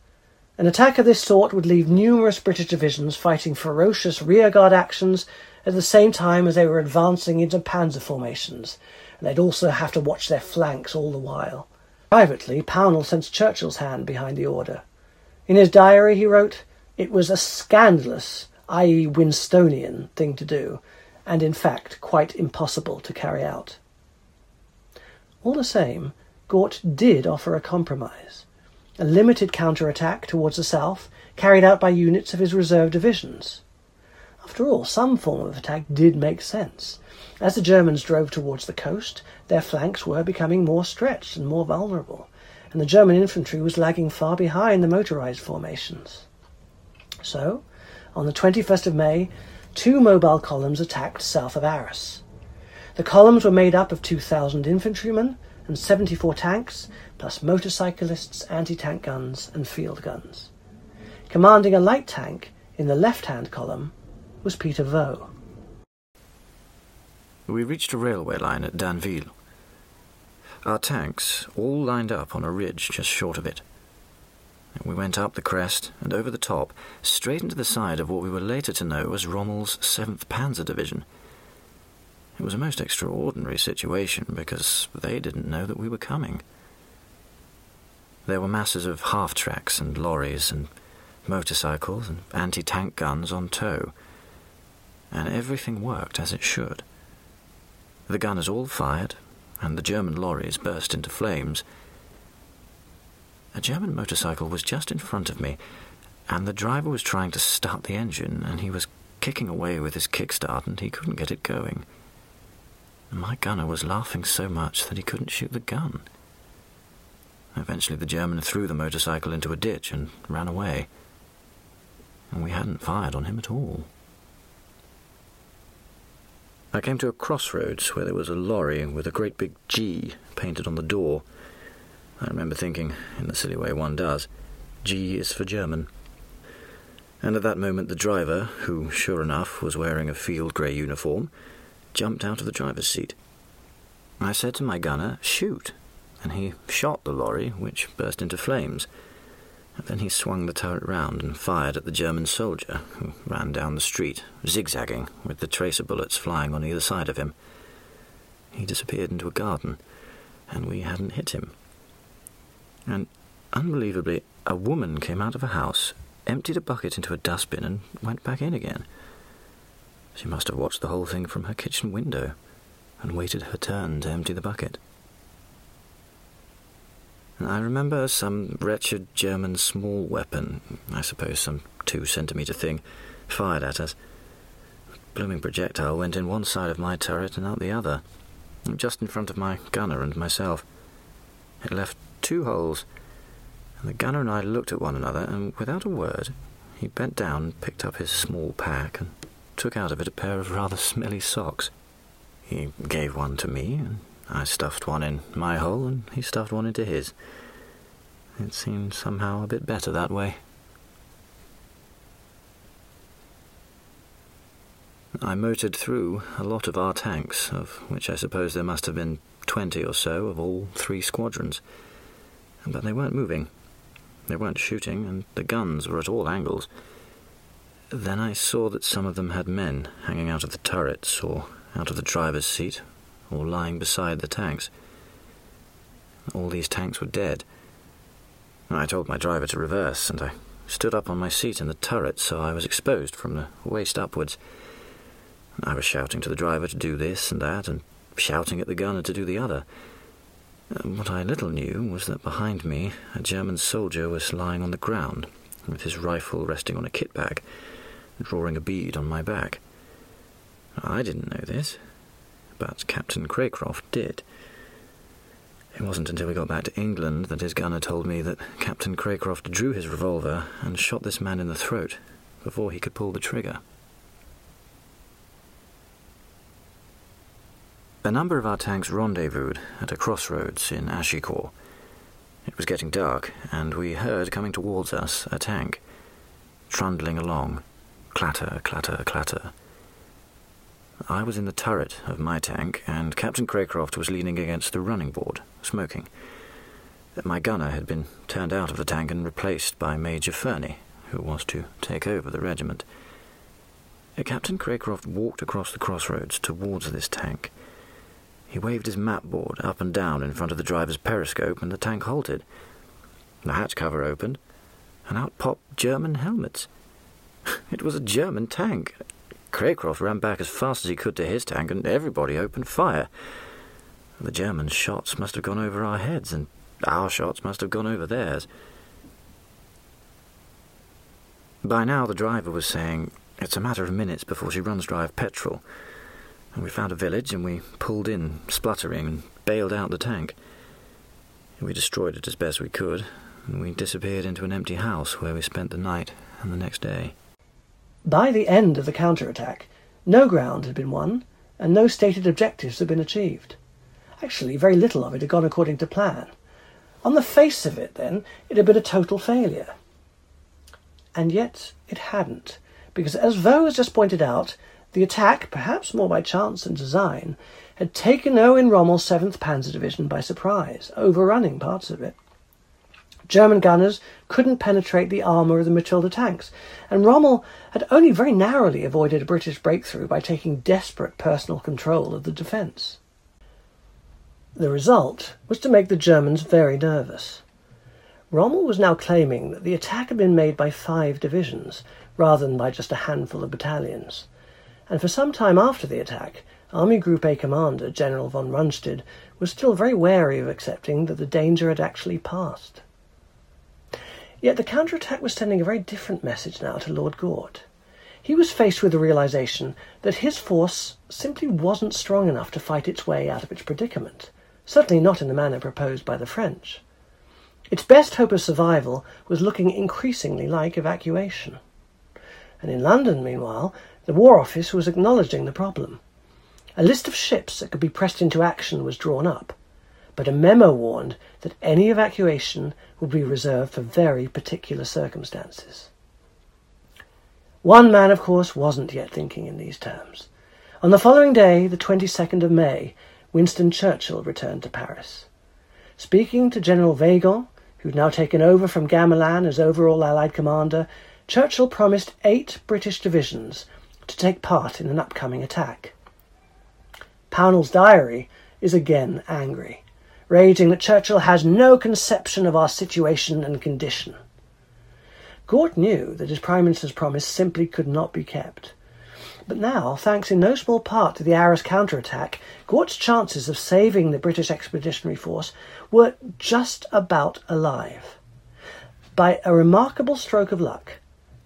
An attack of this sort would leave numerous British divisions fighting ferocious rearguard actions at the same time as they were advancing into panzer formations, and they'd also have to watch their flanks all the while. Privately, Pownall sensed Churchill's hand behind the order. In his diary, he wrote, It was a scandalous, i.e., Winstonian, thing to do, and in fact quite impossible to carry out. All the same, Gort did offer a compromise. a limited counterattack towards the south carried out by units of his reserve divisions. After all, some form of attack did make sense. As the Germans drove towards the coast, their flanks were becoming more stretched and more vulnerable, and the German infantry was lagging far behind the motorized formations. So, on the 21st of May, two mobile columns attacked south of Arras. The columns were made up of 2,000 infantrymen and 74 tanks, plus motorcyclists, anti-tank guns, and field guns. Commanding a light tank in the left-hand column was Peter Vaux. We reached a railway line at Dainville. Our tanks all lined up on a ridge just short of it. We went up the crest and over the top, straight into the side of what we were later to know as Rommel's 7th Panzer Division. It was a most extraordinary situation because they didn't know that we were coming. There were masses of half tracks and lorries and motorcycles and anti tank guns on tow, and everything worked as it should. The gunners all fired, and the German lorries burst into flames. A German motorcycle was just in front of me, and the driver was trying to start the engine, and he was kicking away with his kickstart, and he couldn't get it going. My gunner was laughing so much that he couldn't shoot the gun. Eventually, the German threw the motorcycle into a ditch and ran away. And we hadn't fired on him at all. I came to a crossroads where there was a lorry with a great big G painted on the door. I remember thinking, in the silly way one does, G is for German. And at that moment, the driver, who, sure enough, was wearing a field grey uniform, jumped out of the driver's seat. I said to my gunner, Shoot! And he shot the lorry, which burst into flames. Then he swung the turret round and fired at the German soldier, who ran down the street, zigzagging, with the tracer bullets flying on either side of him. He disappeared into a garden, and we hadn't hit him. And, unbelievably, a woman came out of a house, emptied a bucket into a dustbin, and went back in again. She must have watched the whole thing from her kitchen window and waited her turn to empty the bucket. I remember some wretched German small weapon, I suppose some two centimetre thing, fired at us. The blooming projectile went in one side of my turret and out the other, just in front of my gunner and myself. It left two holes, and the gunner and I looked at one another, and without a word, he bent down and picked up his small pack and took out of it a pair of rather smelly socks. He gave one to me, and I stuffed one in my hole, and he stuffed one into his. It seemed somehow a bit better that way. I motored through a lot of our tanks, of which I suppose there must have been twenty or so of all three squadrons. But they weren't moving. They weren't shooting, and the guns were at all angles. Then I saw that some of them had men hanging out of the turrets, or out of the driver's seat, or lying beside the tanks. All these tanks were dead. I told my driver to reverse, and I stood up on my seat in the turret so I was exposed from the waist upwards. I was shouting to the driver to do this and that, and shouting at the gunner to do the other. What I little knew was that behind me a German soldier was lying on the ground, with his rifle resting on a kit bag, drawing a bead on my back. I didn't know this, but Captain Craycroft did. It wasn't until we got back to England that his gunner told me that Captain Craycroft drew his revolver and shot this man in the throat before he could pull the trigger. A number of our tanks rendezvoused at a crossroads in Achicourt. It was getting dark, and we heard coming towards us a tank, trundling along, clatter, clatter, clatter. I was in the turret of my tank, and Captain Craycroft was leaning against the running board, smoking. My gunner had been turned out of the tank and replaced by Major Fernie, who was to take over the regiment. Captain Craycroft walked across the crossroads towards this tank. He waved his map board up and down in front of the driver's periscope, and the tank halted. The hatch cover opened, and out popped German helmets. It was a German tank, Craycroft ran back as fast as he could to his tank, and everybody opened fire. The Germans' shots must have gone over our heads, and our shots must have gone over theirs. By now, the driver was saying it's a matter of minutes before she runs dry of petrol. And we found a village and we pulled in, spluttering, and bailed out the tank. We destroyed it as best we could, and we disappeared into an empty house where we spent the night and the next day. By the end of the counterattack, no ground had been won, and no stated objectives had been achieved. Actually, very little of it had gone according to plan. On the face of it, then, it had been a total failure. And yet it hadn't, because as Vaux has just pointed out, the attack, perhaps more by chance than design, had taken Erwin Rommel's 7th Panzer Division by surprise, overrunning parts of it. German gunners couldn't penetrate the armour of the Matilda tanks, and Rommel had only very narrowly avoided a British breakthrough by taking desperate personal control of the defence. The result was to make the Germans very nervous. Rommel was now claiming that the attack had been made by five divisions, rather than by just a handful of battalions. And for some time after the attack, Army Group A commander General von Rundstedt was still very wary of accepting that the danger had actually passed. Yet the counterattack was sending a very different message now to Lord Gort. He was faced with the realization that his force simply wasn't strong enough to fight its way out of its predicament, certainly not in the manner proposed by the French. Its best hope of survival was looking increasingly like evacuation. And in London, meanwhile, the War Office was acknowledging the problem. A list of ships that could be pressed into action was drawn up, but a memo warned that any evacuation would be reserved for very particular circumstances. One man, of course, wasn't yet thinking in these terms. On the following day, the 22nd of May, Winston Churchill returned to Paris. Speaking to General Weygand, who'd now taken over from Gamelin as overall Allied commander, Churchill promised eight British divisions to take part in an upcoming attack. Pownall's diary is again angry, raging that Churchill has no conception of our situation and condition. Gort knew that his Prime Minister's promise simply could not be kept. But now, thanks in no small part to the Arras counterattack, Gort's chances of saving the British Expeditionary Force were just about alive. By a remarkable stroke of luck,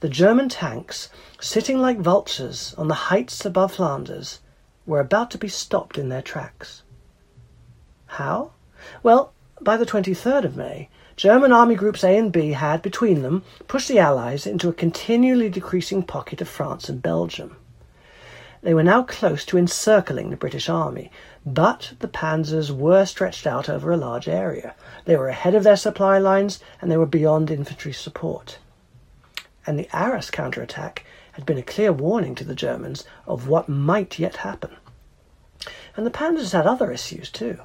the German tanks, sitting like vultures on the heights above Flanders, were about to be stopped in their tracks. How? Well, by the 23rd of May, German army groups A and B had, between them, pushed the Allies into a continually decreasing pocket of France and Belgium. They were now close to encircling the British army, but the panzers were stretched out over a large area. They were ahead of their supply lines and they were beyond infantry support. And the Arras counterattack had been a clear warning to the Germans of what might yet happen. And the Panzers had other issues too.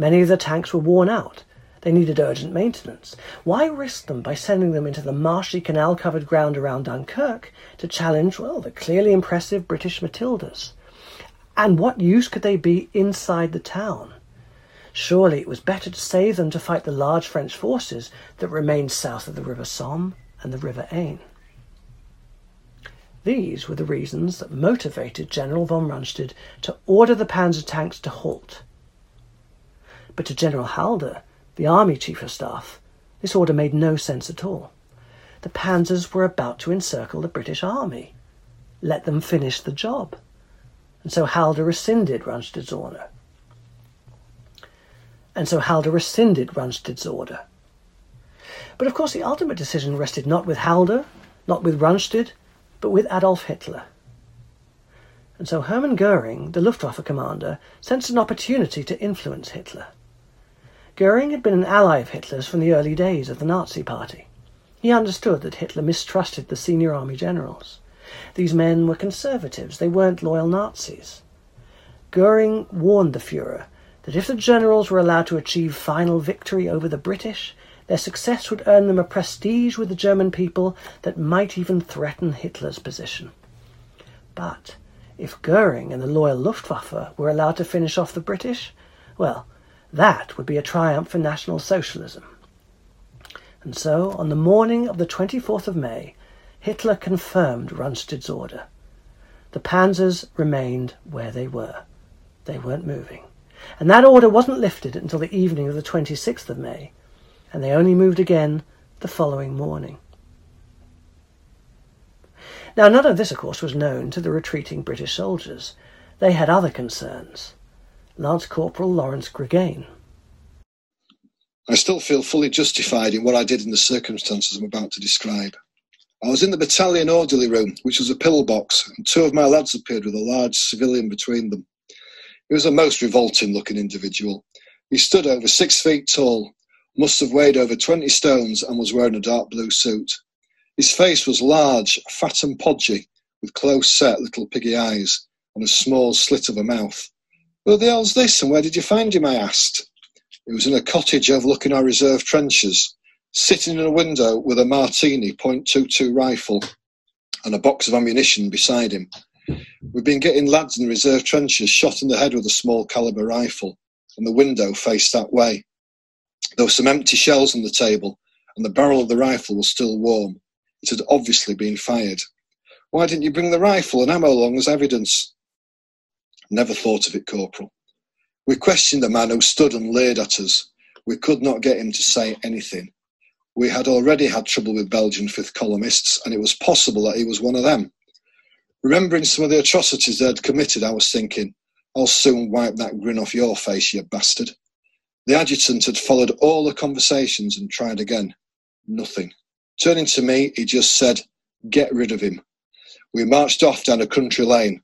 Many of the tanks were worn out. They needed urgent maintenance. Why risk them by sending them into the marshy canal covered ground around Dunkirk to challenge, well, the clearly impressive British Matildas? And what use could they be inside the town? Surely it was better to save them to fight the large French forces that remained south of the River Somme and the River Aisne. These were the reasons that motivated General von Rundstedt to order the panzer tanks to halt. But to General Halder, the Army Chief of Staff, this order made no sense at all. The panzers were about to encircle the British Army. Let them finish the job. And so Halder rescinded Rundstedt's order. And so Halder rescinded Rundstedt's order. But of course, the ultimate decision rested not with Halder, not with Rundstedt, but with Adolf Hitler. And so Hermann Goering, the Luftwaffe commander, sensed an opportunity to influence Hitler. Goering had been an ally of Hitler's from the early days of the Nazi Party. He understood that Hitler mistrusted the senior army generals. These men were conservatives, they weren't loyal Nazis. Goering warned the Fuhrer that if the generals were allowed to achieve final victory over the British, their success would earn them a prestige with the German people that might even threaten Hitler's position. But if Goering and the loyal Luftwaffe were allowed to finish off the British, well, that would be a triumph for National Socialism. And so, on the morning of the 24th of May, Hitler confirmed Rundstedt's order. The panzers remained where they were. They weren't moving. And that order wasn't lifted until the evening of the 26th of May, and they only moved again the following morning. Now, none of this, of course, was known to the retreating British soldiers. They had other concerns. Lance Corporal Lawrence Gregain. I still feel fully justified in what I did in the circumstances I'm about to describe. I was in the battalion orderly room, which was a pillbox, and two of my lads appeared with a large civilian between them. He was a most revolting looking individual. He stood over six feet tall, must have weighed over 20 stones, and was wearing a dark blue suit. His face was large, fat, and podgy, with close set little piggy eyes and a small slit of a mouth. Who the hell's this, and where did you find him? I asked. He was in a cottage overlooking our reserve trenches sitting in a window with a Martini .22 rifle and a box of ammunition beside him. We've been getting lads in the reserve trenches shot in the head with a small caliber rifle, and the window faced that way. There were some empty shells on the table, and the barrel of the rifle was still warm. It had obviously been fired. Why didn't you bring the rifle and ammo along as evidence? Never thought of it, Corporal. We questioned the man who stood and leered at us. We could not get him to say anything we had already had trouble with Belgian fifth columnists, and it was possible that he was one of them. Remembering some of the atrocities they had committed, I was thinking, I'll soon wipe that grin off your face, you bastard. The adjutant had followed all the conversations and tried again. Nothing. Turning to me, he just said, Get rid of him. We marched off down a country lane.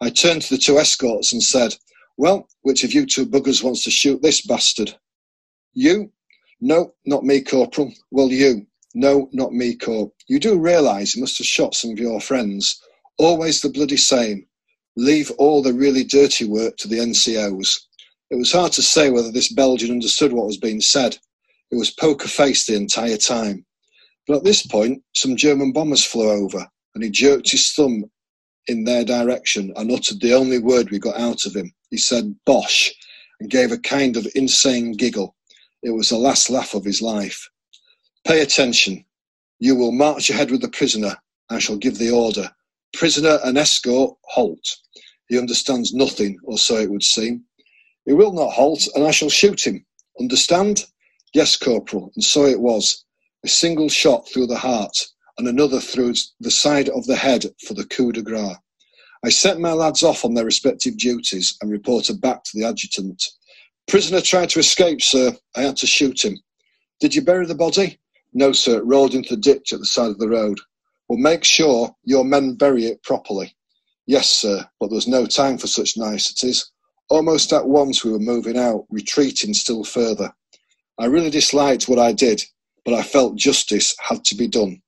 I turned to the two escorts and said, Well, which of you two buggers wants to shoot this bastard? You, no, not me, Corporal. Well, you. No, not me, Corp. You do realise you must have shot some of your friends. Always the bloody same. Leave all the really dirty work to the NCOs. It was hard to say whether this Belgian understood what was being said. It was poker faced the entire time. But at this point, some German bombers flew over, and he jerked his thumb in their direction and uttered the only word we got out of him. He said, Bosh, and gave a kind of insane giggle. It was the last laugh of his life. Pay attention. You will march ahead with the prisoner. I shall give the order. Prisoner and escort, halt. He understands nothing, or so it would seem. He will not halt, and I shall shoot him. Understand? Yes, Corporal, and so it was. A single shot through the heart, and another through the side of the head for the coup de grace. I sent my lads off on their respective duties and reported back to the adjutant. Prisoner tried to escape, sir. I had to shoot him. Did you bury the body? No, sir. It rolled into the ditch at the side of the road. Well, make sure your men bury it properly. Yes, sir, but there was no time for such niceties. Almost at once we were moving out, retreating still further. I really disliked what I did, but I felt justice had to be done.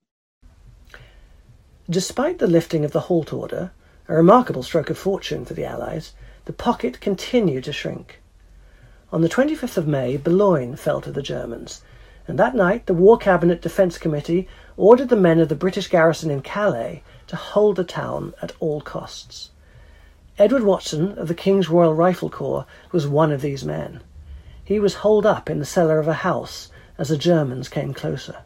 Despite the lifting of the halt order, a remarkable stroke of fortune for the Allies, the pocket continued to shrink. On the 25th of May, Boulogne fell to the Germans, and that night the War Cabinet Defence Committee ordered the men of the British garrison in Calais to hold the town at all costs. Edward Watson of the King's Royal Rifle Corps was one of these men. He was holed up in the cellar of a house as the Germans came closer.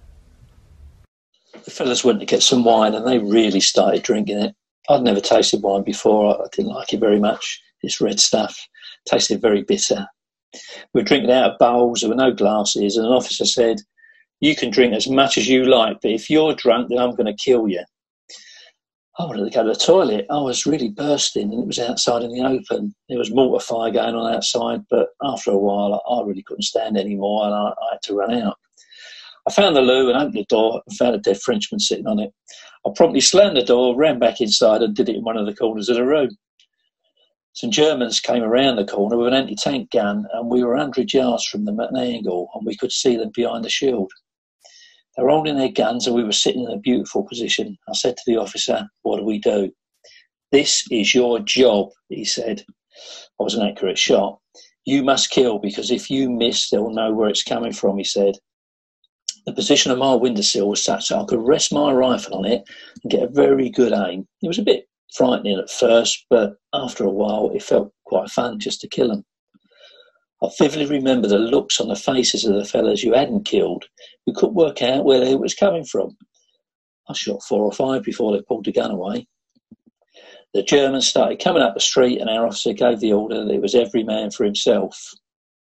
The fellas went to get some wine and they really started drinking it. I'd never tasted wine before. I didn't like it very much. It's red stuff. Tasted very bitter. We were drinking out of bowls, there were no glasses, and an officer said, You can drink as much as you like, but if you're drunk, then I'm going to kill you. I wanted to go to the toilet. I was really bursting, and it was outside in the open. There was mortar fire going on outside, but after a while, I really couldn't stand anymore, and I, I had to run out. I found the loo and opened the door and found a dead Frenchman sitting on it. I promptly slammed the door, ran back inside, and did it in one of the corners of the room. Some Germans came around the corner with an anti-tank gun, and we were 100 yards from them at an angle, and we could see them behind the shield. They were holding their guns, and we were sitting in a beautiful position. I said to the officer, "What do we do?" "This is your job," he said. I was an accurate shot. "You must kill, because if you miss, they'll know where it's coming from," he said. The position of my windowsill was such that I could rest my rifle on it and get a very good aim. It was a bit frightening at first, but after a while it felt quite fun just to kill them. I vividly remember the looks on the faces of the fellows you hadn't killed who couldn't work out where it was coming from. I shot four or five before they pulled the gun away. The Germans started coming up the street, and our officer gave the order that it was every man for himself.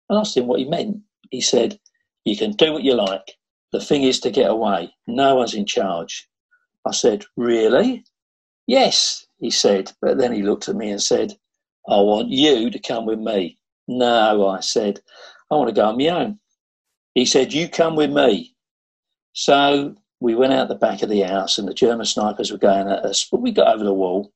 I asked him what he meant. He said, You can do what you like. The thing is to get away. No one's in charge. I said, Really? Yes, he said, but then he looked at me and said, I want you to come with me. No, I said, I want to go on my own. He said, You come with me. So we went out the back of the house and the German snipers were going at us, but we got over the wall,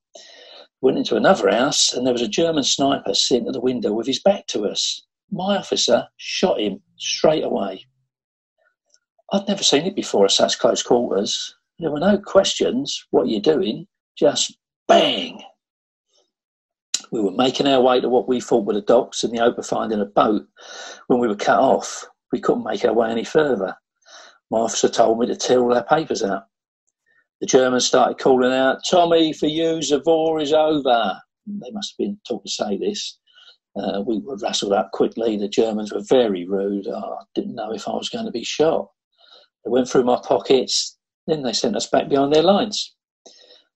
went into another house, and there was a German sniper sitting at the window with his back to us. My officer shot him straight away. I'd never seen it before at such close quarters. There were no questions, what you're you doing? Just bang. We were making our way to what we thought were the docks and the hope of finding a boat when we were cut off. We couldn't make our way any further. My officer told me to tear all our papers out. The Germans started calling out, Tommy, for you, war is over. They must have been taught to say this. Uh, we were rustled up quickly. The Germans were very rude. I didn't know if I was going to be shot. They went through my pockets. Then they sent us back behind their lines.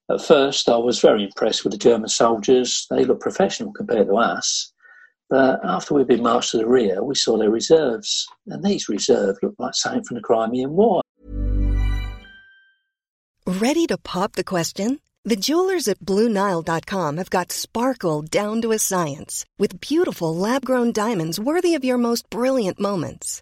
At first, I was very impressed with the German soldiers. They looked professional compared to us. But after we'd been marched to the rear, we saw their reserves. And these reserves looked like something from the Crimean War. Ready to pop the question? The jewelers at BlueNile.com have got sparkle down to a science with beautiful lab grown diamonds worthy of your most brilliant moments.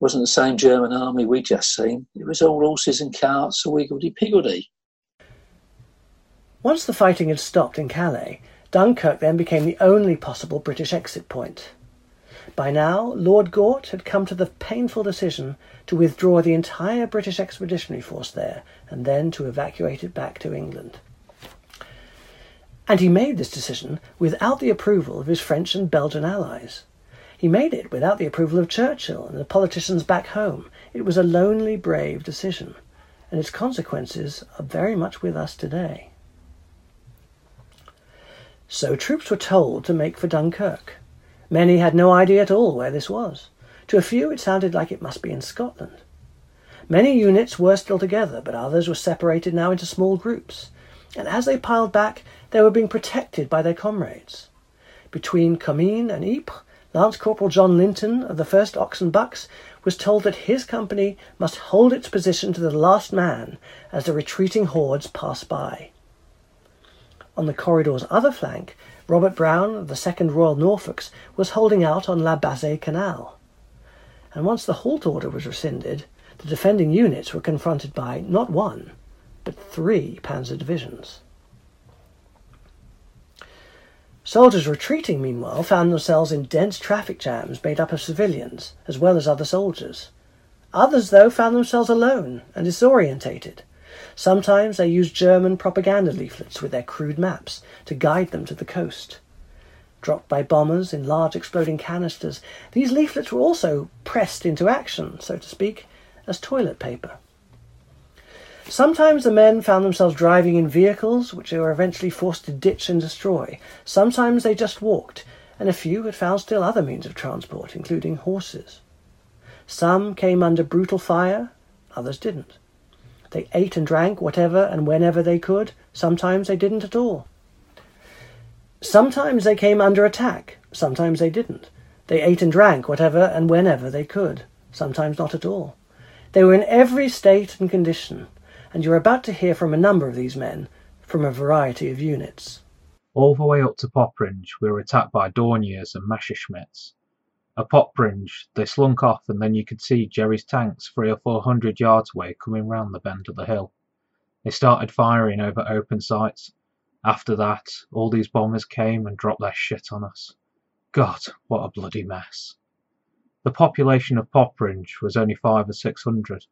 Wasn't the same German army we'd just seen. It was all horses and carts, a wiggledy-piggledy. Once the fighting had stopped in Calais, Dunkirk then became the only possible British exit point. By now, Lord Gort had come to the painful decision to withdraw the entire British Expeditionary Force there and then to evacuate it back to England. And he made this decision without the approval of his French and Belgian allies. He made it without the approval of Churchill and the politicians back home. It was a lonely, brave decision, and its consequences are very much with us today. So troops were told to make for Dunkirk. Many had no idea at all where this was. To a few it sounded like it must be in Scotland. Many units were still together, but others were separated now into small groups, and as they piled back, they were being protected by their comrades. Between Comines and Ypres, Lance Corporal John Linton of the 1st Oxon Bucks was told that his company must hold its position to the last man as the retreating hordes passed by. On the corridor's other flank, Robert Brown of the 2nd Royal Norfolks was holding out on La Bassée Canal. And once the halt order was rescinded, the defending units were confronted by not one, but three panzer divisions. Soldiers retreating, meanwhile, found themselves in dense traffic jams made up of civilians as well as other soldiers. Others, though, found themselves alone and disorientated. Sometimes they used German propaganda leaflets with their crude maps to guide them to the coast. Dropped by bombers in large exploding canisters, these leaflets were also pressed into action, so to speak, as toilet paper. Sometimes the men found themselves driving in vehicles which they were eventually forced to ditch and destroy. Sometimes they just walked, and a few had found still other means of transport, including horses. Some came under brutal fire, others didn't. They ate and drank whatever and whenever they could, sometimes they didn't at all. Sometimes they came under attack, sometimes they didn't. They ate and drank whatever and whenever they could, sometimes not at all. They were in every state and condition, and you're about to hear from a number of these men from a variety of units. All the way up to Poperinghe, we were attacked by Dorniers and Messerschmitts. At Poperinghe, they slunk off, and then you could see Jerry's tanks three or four hundred yards away coming round the bend of the hill. They started firing over open sights. After that, all these bombers came and dropped their shit on us. God, what a bloody mess. The population of Poperinghe was only five or six hundred,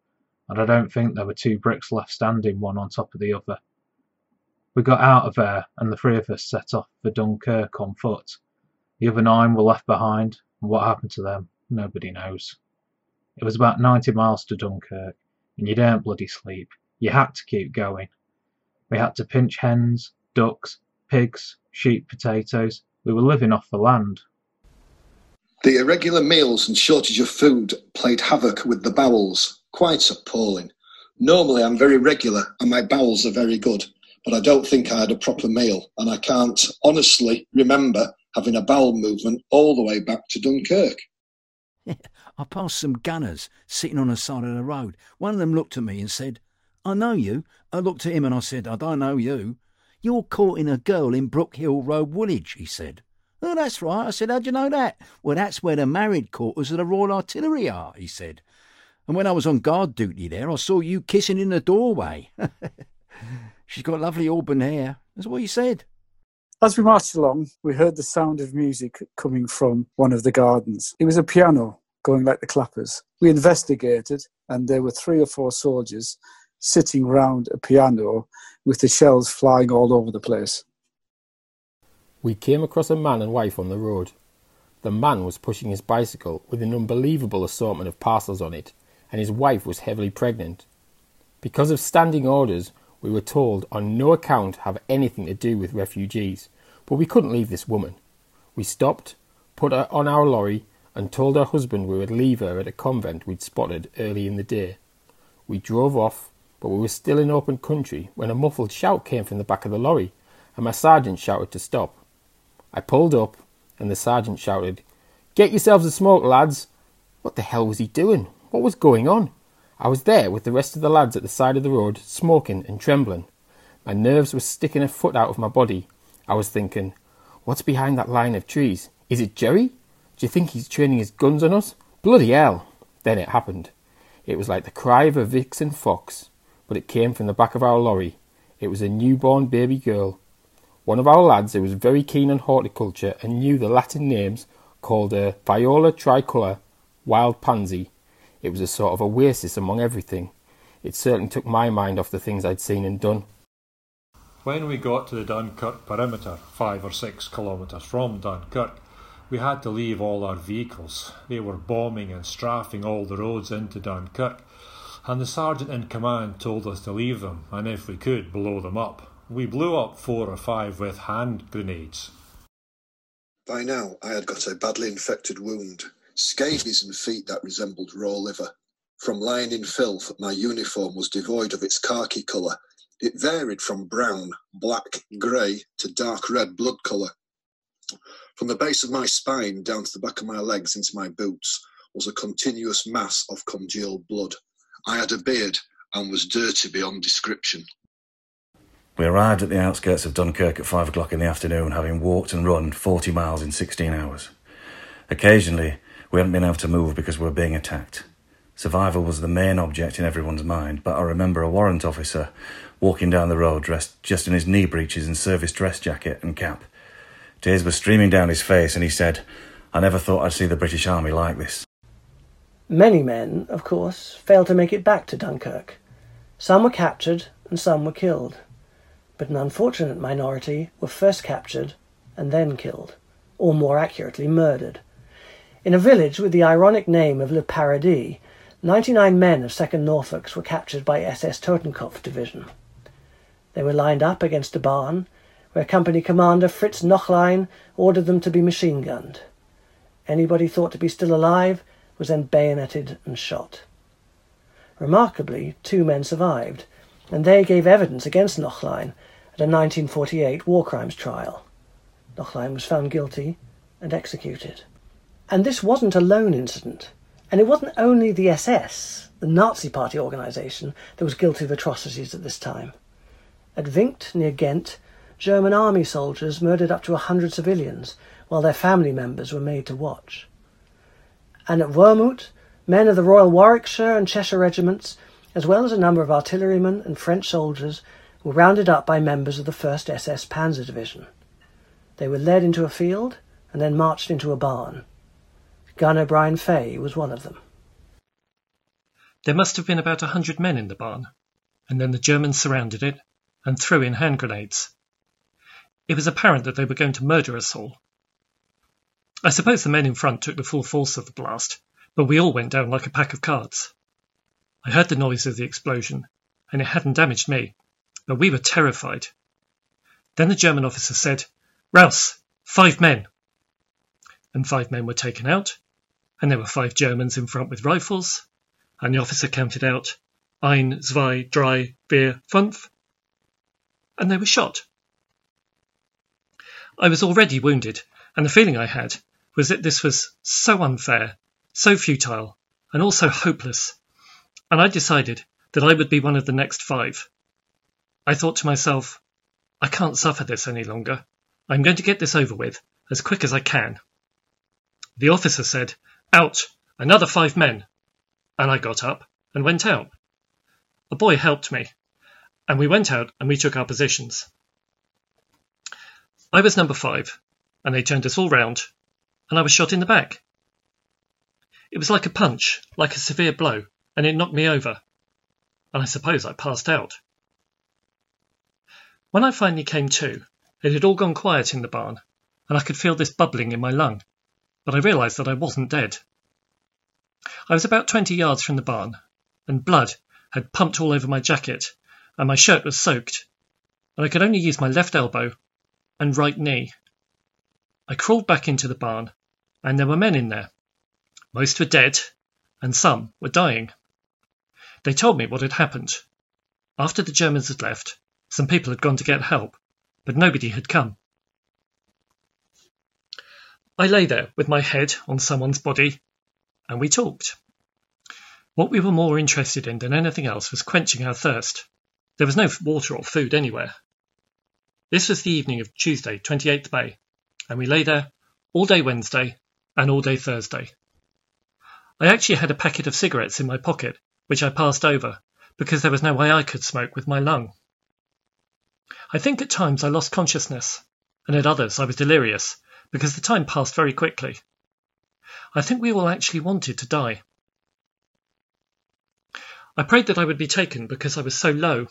and I don't think there were two bricks left standing one on top of the other. We got out of there, and the three of us set off for Dunkirk on foot. The other nine were left behind, and what happened to them, nobody knows. It was about ninety miles to Dunkirk, and you don't bloody sleep. You had to keep going. We had to pinch hens, ducks, pigs, sheep potatoes. We were living off the land. The irregular meals and shortage of food played havoc with the bowels. Quite appalling. Normally I'm very regular and my bowels are very good, but I don't think I had a proper meal, and I can't honestly remember having a bowel movement all the way back to Dunkirk. I passed some gunners sitting on the side of the road. One of them looked at me and said, I know you. I looked at him and I said, I don't know you. You're courting a girl in Brook Hill Road, Woolwich, he said. Oh, that's right. I said, How'd you know that? Well, that's where the married quarters of the Royal Artillery are, he said. And when I was on guard duty there, I saw you kissing in the doorway. She's got lovely auburn hair. That's what he said. As we marched along, we heard the sound of music coming from one of the gardens. It was a piano going like the clappers. We investigated, and there were three or four soldiers sitting round a piano with the shells flying all over the place. We came across a man and wife on the road. The man was pushing his bicycle with an unbelievable assortment of parcels on it, and his wife was heavily pregnant. Because of standing orders, we were told on no account have anything to do with refugees, but we couldn't leave this woman. We stopped, put her on our lorry, and told her husband we would leave her at a convent we'd spotted early in the day. We drove off, but we were still in open country when a muffled shout came from the back of the lorry, and my sergeant shouted to stop. I pulled up, and the sergeant shouted, Get yourselves a smoke, lads! What the hell was he doing? What was going on? I was there with the rest of the lads at the side of the road, smoking and trembling. My nerves were sticking a foot out of my body. I was thinking, what's behind that line of trees? Is it Jerry? Do you think he's training his guns on us? Bloody hell! Then it happened. It was like the cry of a vixen fox, but it came from the back of our lorry. It was a newborn baby girl. One of our lads who was very keen on horticulture and knew the Latin names called her Viola tricolour, wild pansy, it was a sort of oasis among everything. It certainly took my mind off the things I'd seen and done. When we got to the Dunkirk perimeter, five or six kilometres from Dunkirk, we had to leave all our vehicles. They were bombing and strafing all the roads into Dunkirk, and the sergeant in command told us to leave them, and if we could, blow them up. We blew up four or five with hand grenades. By now, I had got a badly infected wound, scabies and feet that resembled raw liver. From lying in filth, my uniform was devoid of its khaki colour. It varied from brown, black, grey to dark red blood colour. From the base of my spine down to the back of my legs into my boots was a continuous mass of congealed blood. I had a beard and was dirty beyond description. We arrived at the outskirts of Dunkirk at five o'clock in the afternoon, having walked and run 40 miles in 16 hours. Occasionally, we hadn't been able to move because we were being attacked. Survival was the main object in everyone's mind, but I remember a warrant officer walking down the road dressed just in his knee breeches and service dress jacket and cap. Tears were streaming down his face, and he said, I never thought I'd see the British Army like this. Many men, of course, failed to make it back to Dunkirk. Some were captured and some were killed. But an unfortunate minority were first captured and then killed, or more accurately, murdered. In a village with the ironic name of Le Paradis, 99 men of 2nd Norfolks were captured by SS Totenkopf Division. They were lined up against a barn, where company commander Fritz Knochlein ordered them to be machine gunned. Anybody thought to be still alive was then bayoneted and shot. Remarkably, two men survived, and they gave evidence against Knochlein at a 1948 war crimes trial. Knochlein was found guilty and executed. And this wasn't a lone incident. And it wasn't only the SS, the Nazi Party organisation, that was guilty of atrocities at this time. At Vinkt, near Ghent, German army soldiers murdered up to a hundred civilians, while their family members were made to watch. And at Wormhout, men of the Royal Warwickshire and Cheshire regiments, as well as a number of artillerymen and French soldiers, were rounded up by members of the 1st SS Panzer Division. They were led into a field and then marched into a barn Gunner Brian Fahey was one of them. There must have been about a hundred men in the barn, and then the Germans surrounded it and threw in hand grenades. It was apparent that they were going to murder us all. I suppose the men in front took the full force of the blast, but we all went down like a pack of cards. I heard the noise of the explosion, and it hadn't damaged me, but we were terrified. Then the German officer said, Raus, five men. And five men were taken out, and there were five Germans in front with rifles, and the officer counted out ein, zwei, drei, vier, fünf, and they were shot. I was already wounded, and the feeling I had was that this was so unfair, so futile, and also hopeless, and I decided that I would be one of the next five. I thought to myself, I can't suffer this any longer. I'm going to get this over with as quick as I can. The officer said, Out! Another five men! And I got up and went out. A boy helped me, and we went out and we took our positions. I was number five, and they turned us all round, and I was shot in the back. It was like a punch, like a severe blow, and it knocked me over, and I suppose I passed out. When I finally came to, it had all gone quiet in the barn, and I could feel this bubbling in my lung, but I realised that I wasn't dead. I was about twenty yards from the barn, and blood had pumped all over my jacket, and my shirt was soaked, and I could only use my left elbow and right knee. I crawled back into the barn, and there were men in there. Most were dead, and some were dying. They told me what had happened. After the Germans had left, some people had gone to get help, but nobody had come. I lay there with my head on someone's body, and we talked. What we were more interested in than anything else was quenching our thirst. There was no water or food anywhere. This was the evening of Tuesday, 28th May, and we lay there all day Wednesday and all day Thursday. I actually had a packet of cigarettes in my pocket, which I passed over, because there was no way I could smoke with my lung. I think at times I lost consciousness, and at others I was delirious, because the time passed very quickly. I think we all actually wanted to die. I prayed that I would be taken because I was so low.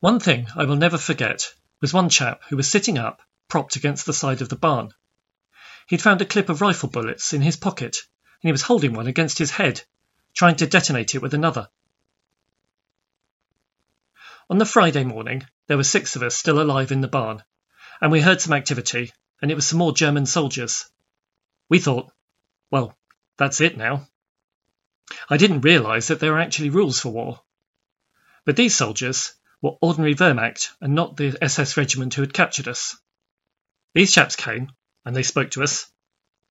One thing I will never forget was one chap who was sitting up, propped against the side of the barn. He'd found a clip of rifle bullets in his pocket, and he was holding one against his head, trying to detonate it with another. On the Friday morning, there were six of us still alive in the barn, and we heard some activity, and it was some more German soldiers. We thought, well, that's it now. I didn't realise that there were actually rules for war. But these soldiers were ordinary Wehrmacht and not the SS regiment who had captured us. These chaps came, and they spoke to us,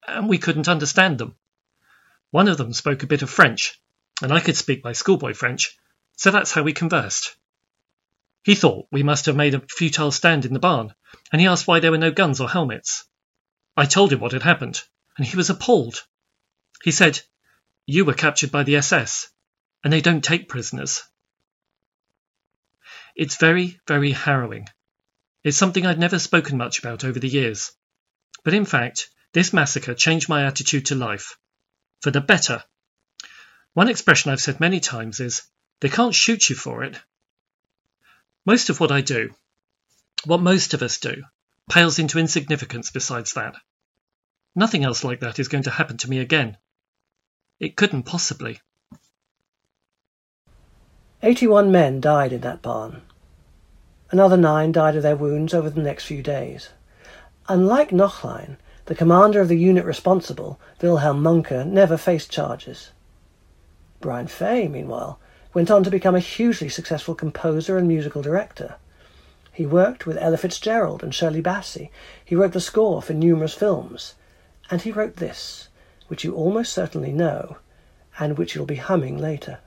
and we couldn't understand them. One of them spoke a bit of French, and I could speak my schoolboy French, so that's how we conversed. He thought we must have made a futile stand in the barn, and he asked why there were no guns or helmets. I told him what had happened, and he was appalled. He said you were captured by the SS, and they don't take prisoners. It's very, very harrowing. It's something I'd never spoken much about over the years. But in fact, this massacre changed my attitude to life. For the better. One expression I've said many times is, they can't shoot you for it. Most of what I do, what most of us do, pales into insignificance besides that. Nothing else like that is going to happen to me again. It couldn't possibly. 81 men died in that barn. Another nine died of their wounds over the next few days. Unlike Knochlein, the commander of the unit responsible, Wilhelm Mohnke, never faced charges. Brian Fahey, meanwhile, went on to become a hugely successful composer and musical director. He worked with Ella Fitzgerald and Shirley Bassey. He wrote the score for numerous films. And he wrote this which you almost certainly know, and which you'll be humming later.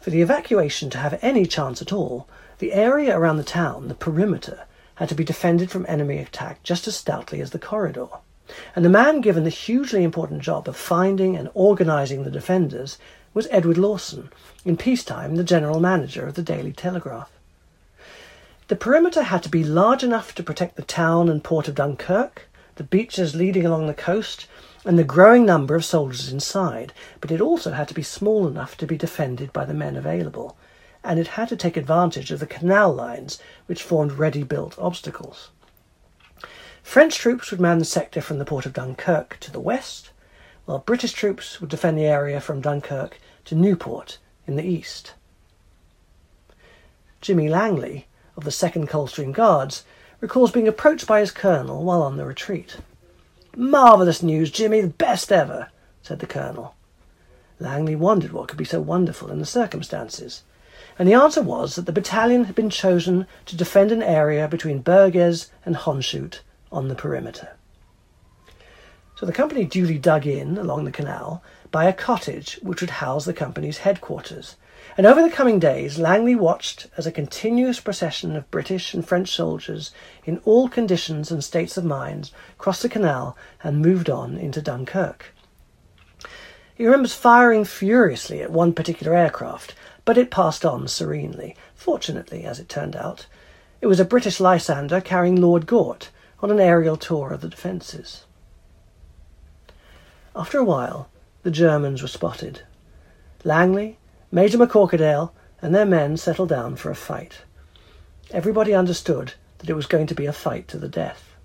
For the evacuation to have any chance at all, the area around the town, the perimeter, had to be defended from enemy attack just as stoutly as the corridor. And the man given the hugely important job of finding and organizing the defenders was Edward Lawson, in peacetime the general manager of the Daily Telegraph. The perimeter had to be large enough to protect the town and port of Dunkirk, the beaches leading along the coast, and the growing number of soldiers inside, but it also had to be small enough to be defended by the men available, and it had to take advantage of the canal lines which formed ready built obstacles. French troops would man the sector from the port of Dunkirk to the west, while British troops would defend the area from Dunkirk to Newport in the east. Jimmy Langley, of the 2nd Coldstream Guards, recalls being approached by his colonel while on the retreat. Marvellous news, Jimmy, the best ever, said the colonel. Langley wondered what could be so wonderful in the circumstances, and the answer was that the battalion had been chosen to defend an area between Bergues and Hondschoote on the perimeter. So the company duly dug in along the canal by a cottage which would house the company's headquarters, and over the coming days, Langley watched as a continuous procession of British and French soldiers in all conditions and states of mind crossed the canal and moved on into Dunkirk. He remembers firing furiously at one particular aircraft, but it passed on serenely, fortunately, as it turned out. It was a British Lysander carrying Lord Gort on an aerial tour of the defences. After a while, the Germans were spotted. Langley, Major McCorquodale and their men settled down for a fight. Everybody understood that it was going to be a fight to the death.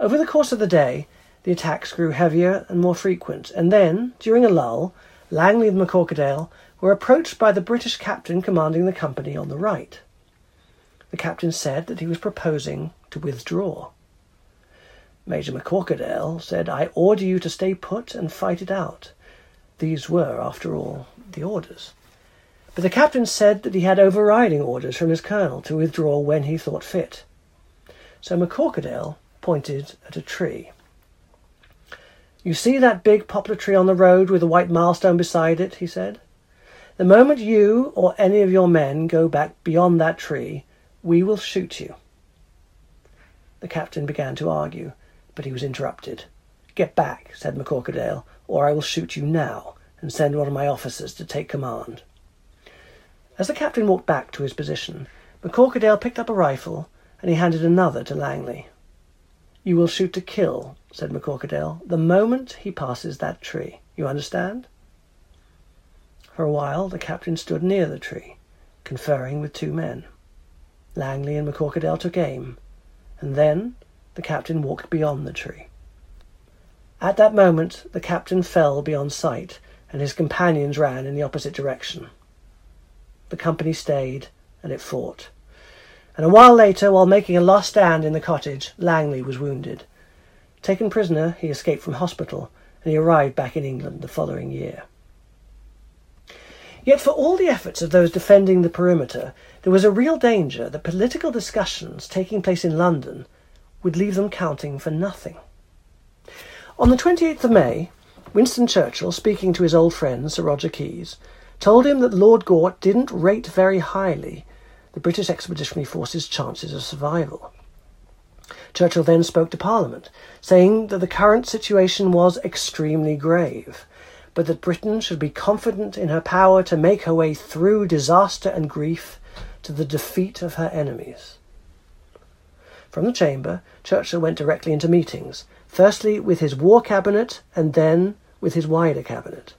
Over the course of the day, the attacks grew heavier and more frequent, and then, during a lull, Langley and McCorquodale were approached by the British captain commanding the company on the right. The captain said that he was proposing to withdraw. Major McCorquodale said, I order you to stay put and fight it out. These were, after all, the orders. But the captain said that he had overriding orders from his colonel to withdraw when he thought fit. So McCorquodale pointed at a tree. You see that big poplar tree on the road with a white milestone beside it, he said. The moment you or any of your men go back beyond that tree, we will shoot you. The captain began to argue, but he was interrupted. Get back, said McCorquodale, or I will shoot you now and send one of my officers to take command. As the captain walked back to his position, McCorquodale picked up a rifle and he handed another to Langley. You will shoot to kill, said McCorquodale, the moment he passes that tree. You understand? For a while the captain stood near the tree, conferring with two men. Langley and McCorquodale took aim, and then the captain walked beyond the tree. At that moment, the captain fell beyond sight, and his companions ran in the opposite direction. The company stayed, and it fought. And a while later, while making a last stand in the cottage, Langley was wounded. Taken prisoner, he escaped from hospital, and he arrived back in England the following year. Yet, for all the efforts of those defending the perimeter, there was a real danger that political discussions taking place in London would leave them counting for nothing. On the 28th of May, Winston Churchill, speaking to his old friend Sir Roger Keyes, told him that Lord Gort didn't rate very highly the British Expeditionary Force's chances of survival. Churchill then spoke to Parliament, saying that the current situation was extremely grave, but that Britain should be confident in her power to make her way through disaster and grief to the defeat of her enemies. From the chamber, Churchill went directly into meetings, firstly with his war cabinet and then with his wider cabinet.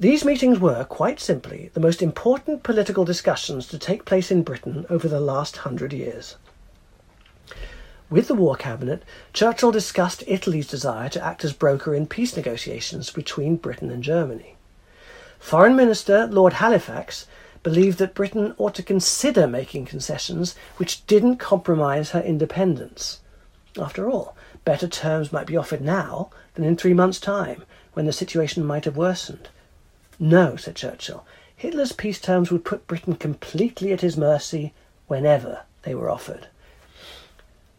These meetings were, quite simply, the most important political discussions to take place in Britain over the last hundred years. With the War Cabinet, Churchill discussed Italy's desire to act as broker in peace negotiations between Britain and Germany. Foreign Minister Lord Halifax believed that Britain ought to consider making concessions which didn't compromise her independence. After all, better terms might be offered now than in three months' time, when the situation might have worsened. No, said Churchill, Hitler's peace terms would put Britain completely at his mercy whenever they were offered.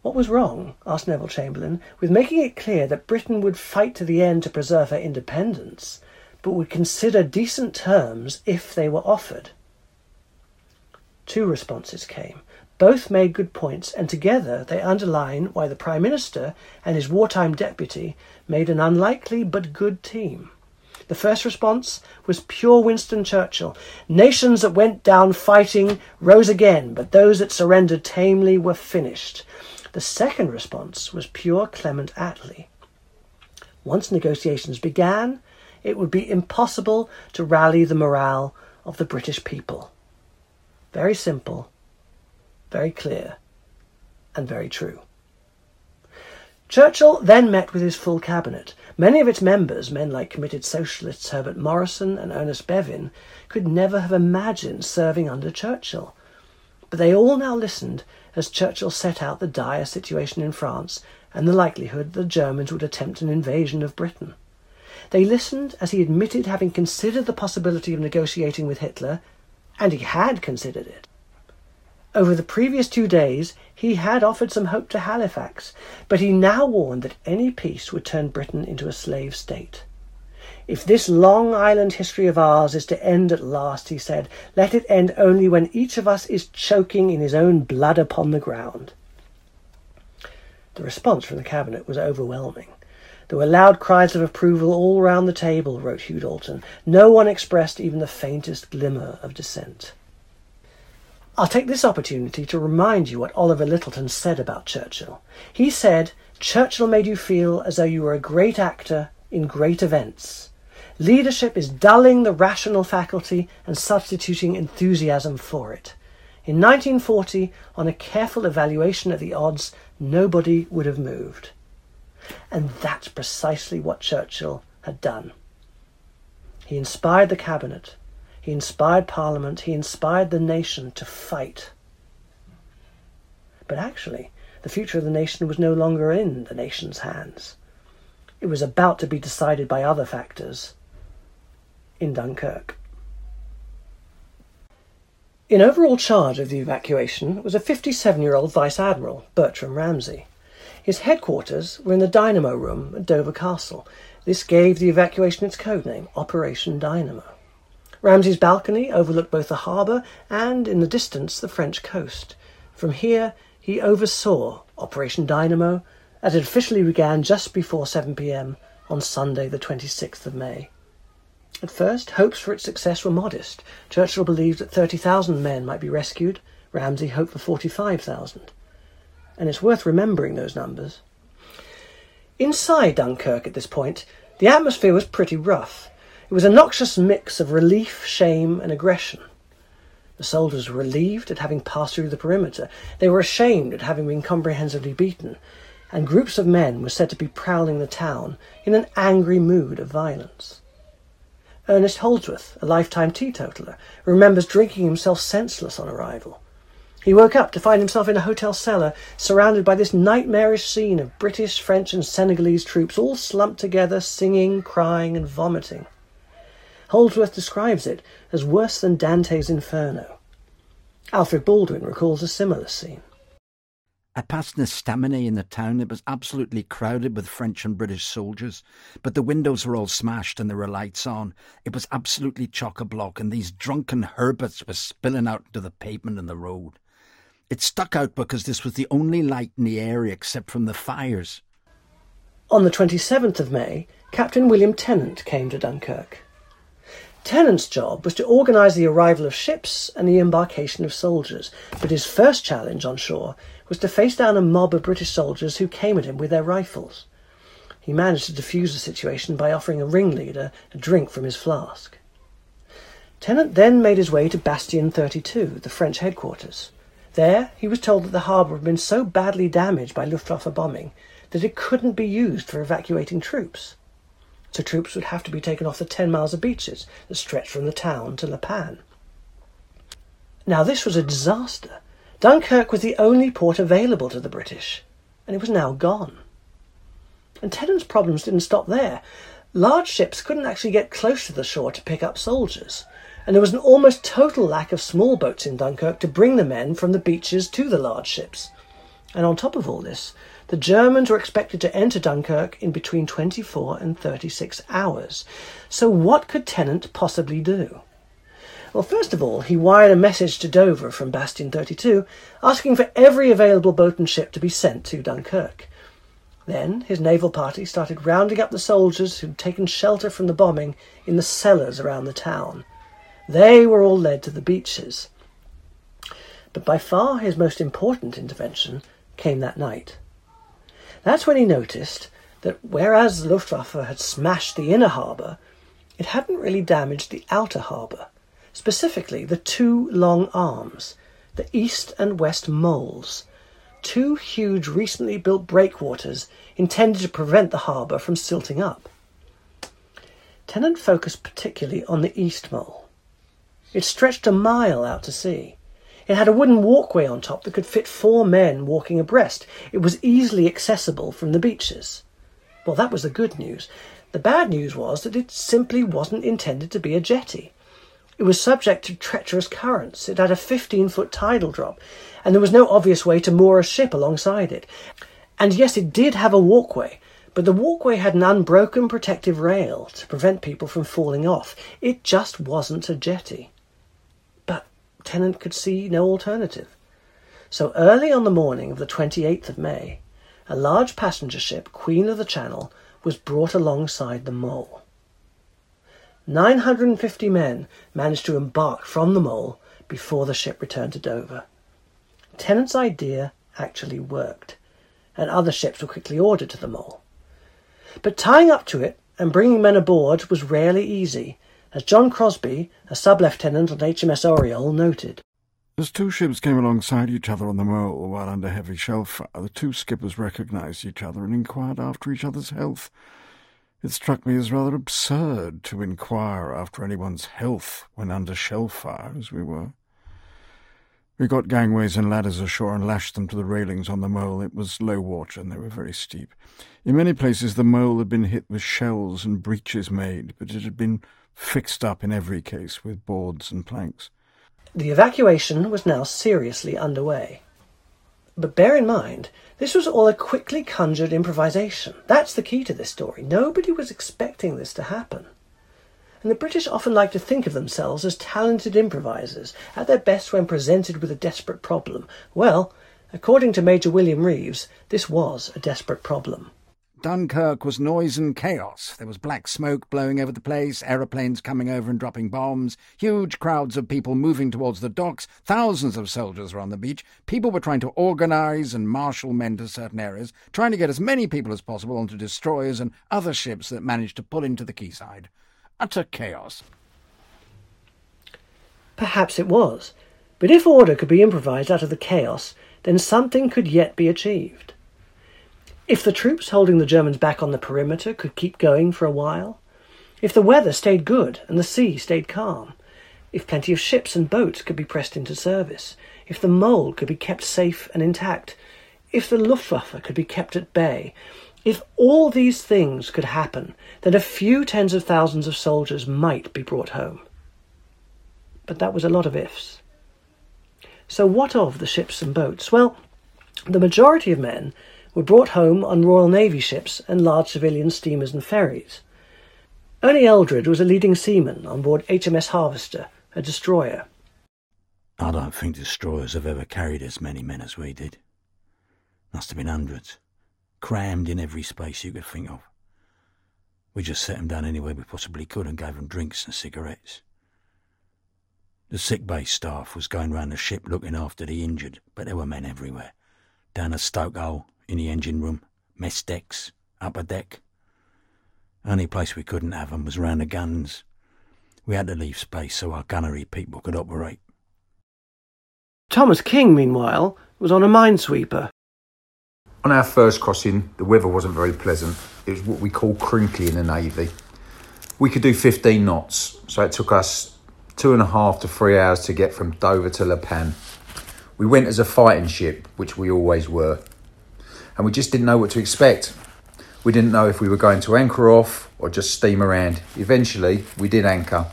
What was wrong, asked Neville Chamberlain, with making it clear that Britain would fight to the end to preserve her independence, but would consider decent terms if they were offered? Two responses came. Both made good points, and together they underline why the Prime Minister and his wartime deputy made an unlikely but good team. The first response was pure Winston Churchill. Nations that went down fighting rose again, but those that surrendered tamely were finished. The second response was pure Clement Attlee. Once negotiations began, it would be impossible to rally the morale of the British people. Very simple, very clear, and very true. Churchill then met with his full cabinet. Many of its members, men like committed socialists Herbert Morrison and Ernest Bevin, could never have imagined serving under Churchill. But they all now listened as Churchill set out the dire situation in France and the likelihood that the Germans would attempt an invasion of Britain. They listened as he admitted having considered the possibility of negotiating with Hitler, and he had considered it. Over the previous two days, he had offered some hope to Halifax, but he now warned that any peace would turn Britain into a slave state. If this long island history of ours is to end at last, he said, let it end only when each of us is choking in his own blood upon the ground. The response from the Cabinet was overwhelming. There were loud cries of approval all round the table, wrote Hugh Dalton. No one expressed even the faintest glimmer of dissent. I'll take this opportunity to remind you what Oliver Lyttelton said about Churchill. He said, Churchill made you feel as though you were a great actor in great events. Leadership is dulling the rational faculty and substituting enthusiasm for it. In 1940, on a careful evaluation of the odds, nobody would have moved. And that's precisely what Churchill had done. He inspired the cabinet, he inspired Parliament, he inspired the nation to fight. But actually, the future of the nation was no longer in the nation's hands. It was about to be decided by other factors in Dunkirk. In overall charge of the evacuation was a 57 year old Vice Admiral, Bertram Ramsay. His headquarters were in the Dynamo Room at Dover Castle. This gave the evacuation its code name, Operation Dynamo. Ramsay's balcony overlooked both the harbour and, in the distance, the French coast. From here, he oversaw Operation Dynamo as it officially began just before 7 pm on Sunday, the 26th of May. At first, hopes for its success were modest. Churchill believed that 30,000 men might be rescued. Ramsay hoped for 45,000. And it's worth remembering those numbers. Inside Dunkirk at this point, the atmosphere was pretty rough. It was a noxious mix of relief, shame, and aggression. The soldiers were relieved at having passed through the perimeter. They were ashamed at having been comprehensively beaten, and groups of men were said to be prowling the town in an angry mood of violence. Ernest Holdsworth, a lifetime teetotaler, remembers drinking himself senseless on arrival. He woke up to find himself in a hotel cellar, surrounded by this nightmarish scene of British, French, and Senegalese troops all slumped together, singing, crying, and vomiting. Holdsworth describes it as worse than Dante's Inferno. Alfred Baldwin recalls a similar scene. I passed an estaminet in the town. It was absolutely crowded with French and British soldiers, but the windows were all smashed and there were lights on. It was absolutely chock a block, and these drunken herberts were spilling out into the pavement and the road. It stuck out because this was the only light in the area except from the fires. On the 27th of May, Captain William Tennant came to Dunkirk. Tennant's job was to organise the arrival of ships and the embarkation of soldiers, but his first challenge on shore was to face down a mob of British soldiers who came at him with their rifles. He managed to defuse the situation by offering a ringleader a drink from his flask. Tennant then made his way to Bastion 32, the French headquarters. There, he was told that the harbour had been so badly damaged by Luftwaffe bombing that it couldn't be used for evacuating troops so troops would have to be taken off the 10 miles of beaches that stretched from the town to La Panne. Now, this was a disaster. Dunkirk was the only port available to the British, and it was now gone. And Tennant's problems didn't stop there. Large ships couldn't actually get close to the shore to pick up soldiers, and there was an almost total lack of small boats in Dunkirk to bring the men from the beaches to the large ships. And on top of all this, the Germans were expected to enter Dunkirk in between 24 and 36 hours. So, what could Tennant possibly do? Well, first of all, he wired a message to Dover from Bastion 32 asking for every available boat and ship to be sent to Dunkirk. Then his naval party started rounding up the soldiers who'd taken shelter from the bombing in the cellars around the town. They were all led to the beaches. But by far his most important intervention came that night. That's when he noticed that whereas the Luftwaffe had smashed the inner harbour, it hadn't really damaged the outer harbour, specifically the two long arms, the east and west moles, two huge recently built breakwaters intended to prevent the harbour from silting up. Tennant focused particularly on the east mole. It stretched a mile out to sea. It had a wooden walkway on top that could fit four men walking abreast. It was easily accessible from the beaches. Well, that was the good news. The bad news was that it simply wasn't intended to be a jetty. It was subject to treacherous currents. It had a 15 foot tidal drop, and there was no obvious way to moor a ship alongside it. And yes, it did have a walkway, but the walkway had an unbroken protective rail to prevent people from falling off. It just wasn't a jetty. But Tennant could see no alternative. So early on the morning of the 28th of May, a large passenger ship, Queen of the Channel, was brought alongside the mole. 950 men managed to embark from the mole before the ship returned to Dover. Tennant's idea actually worked, and other ships were quickly ordered to the mole. But tying up to it and bringing men aboard was rarely easy, as John Crosby, a sub-lieutenant on HMS Oriole, noted. As two ships came alongside each other on the Mole while under heavy shell fire, the two skippers recognised each other and inquired after each other's health. It struck me as rather absurd to inquire after anyone's health when under shell fire, as we were. We got gangways and ladders ashore and lashed them to the railings on the mole. It was low water and they were very steep. In many places the mole had been hit with shells and breaches made, but it had been fixed up in every case with boards and planks. The evacuation was now seriously underway. But bear in mind, this was all a quickly conjured improvisation. That's the key to this story. Nobody was expecting this to happen. And the British often like to think of themselves as talented improvisers, at their best when presented with a desperate problem. Well, according to Major William Reeves, this was a desperate problem. Dunkirk was noise and chaos. There was black smoke blowing over the place, aeroplanes coming over and dropping bombs, huge crowds of people moving towards the docks, thousands of soldiers were on the beach. People were trying to organise and marshal men to certain areas, trying to get as many people as possible onto destroyers and other ships that managed to pull into the quayside. Utter chaos. Perhaps it was. But if order could be improvised out of the chaos, then something could yet be achieved. If the troops holding the Germans back on the perimeter could keep going for a while, if the weather stayed good and the sea stayed calm, if plenty of ships and boats could be pressed into service, if the mole could be kept safe and intact, if the Luftwaffe could be kept at bay, if all these things could happen, then a few tens of thousands of soldiers might be brought home. But that was a lot of ifs. So, what of the ships and boats? Well, the majority of men were brought home on Royal Navy ships and large civilian steamers and ferries. Ernie Eldred was a leading seaman on board HMS Harvester, a destroyer. I don't think destroyers have ever carried as many men as we did. Must have been hundreds, crammed in every space you could think of. We just set 'em down anywhere we possibly could and gave 'em drinks and cigarettes. The sick bay staff was going round the ship looking after the injured, but there were men everywhere. Down a stokehole, in the engine room, mess decks, upper deck. Only place we couldn't have 'em was round the guns. We had to leave space so our gunnery people could operate. Thomas King, meanwhile, was on a minesweeper. On our first crossing, the weather wasn't very pleasant. It was what we call crinkly in the Navy. We could do 15 knots, so it took us two and a half to three hours to get from Dover to La Panne. We went as a fighting ship, which we always were and we just didn't know what to expect. We didn't know if we were going to anchor off or just steam around. Eventually, we did anchor,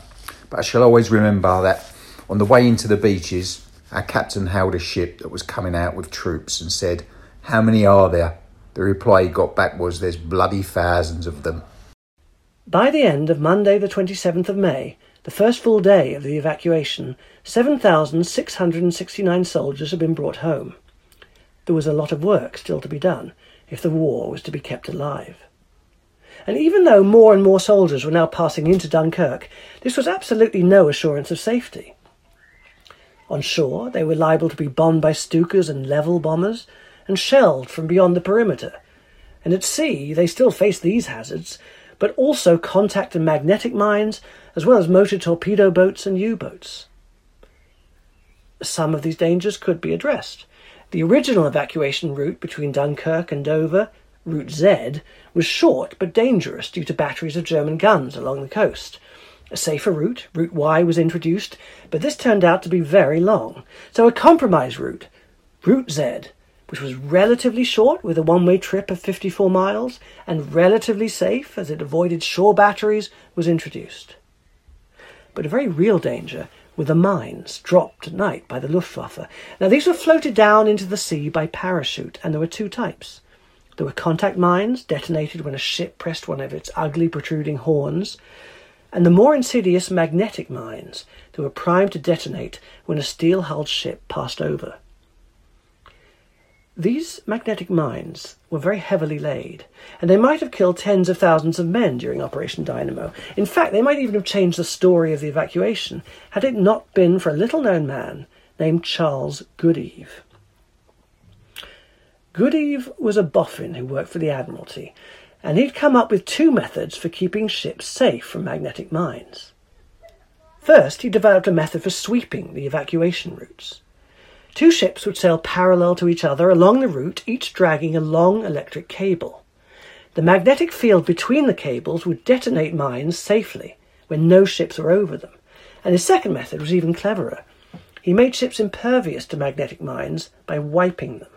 but I shall always remember that on the way into the beaches, our captain hailed a ship that was coming out with troops and said, How many are there? The reply he got back was, There's bloody thousands of them. By the end of Monday, the 27th of May, the first full day of the evacuation, 7,669 soldiers had been brought home. There was a lot of work still to be done. if the war was to be kept alive. And even though more and more soldiers were now passing into Dunkirk, this was absolutely no assurance of safety. On shore, they were liable to be bombed by Stukas and level bombers, and shelled from beyond the perimeter. And at sea, they still faced these hazards, but also contact and magnetic mines, as well as motor torpedo boats and U boats. Some of these dangers could be addressed. The original evacuation route between Dunkirk and Dover, Route Z, was short but dangerous due to batteries of German guns along the coast. A safer route, Route Y, was introduced, but this turned out to be very long. So a compromise route, Route Z, which was relatively short with a one way trip of 54 miles and relatively safe as it avoided shore batteries, was introduced. But a very real danger were the mines dropped at night by the Luftwaffe. Now, these were floated down into the sea by parachute, and there were two types. There were contact mines, detonated when a ship pressed one of its ugly protruding horns, and the more insidious magnetic mines that were primed to detonate when a steel hulled ship passed over. These magnetic mines were very heavily laid, and they might have killed tens of thousands of men during Operation Dynamo. In fact, they might even have changed the story of the evacuation had it not been for a little known man named Charles Goodeve. Goodeve was a boffin who worked for the Admiralty, and he'd come up with two methods for keeping ships safe from magnetic mines. First, he developed a method for sweeping the evacuation routes. Two ships would sail parallel to each other along the route, each dragging a long electric cable. The magnetic field between the cables would detonate mines safely when no ships were over them. And his second method was even cleverer. He made ships impervious to magnetic mines by wiping them.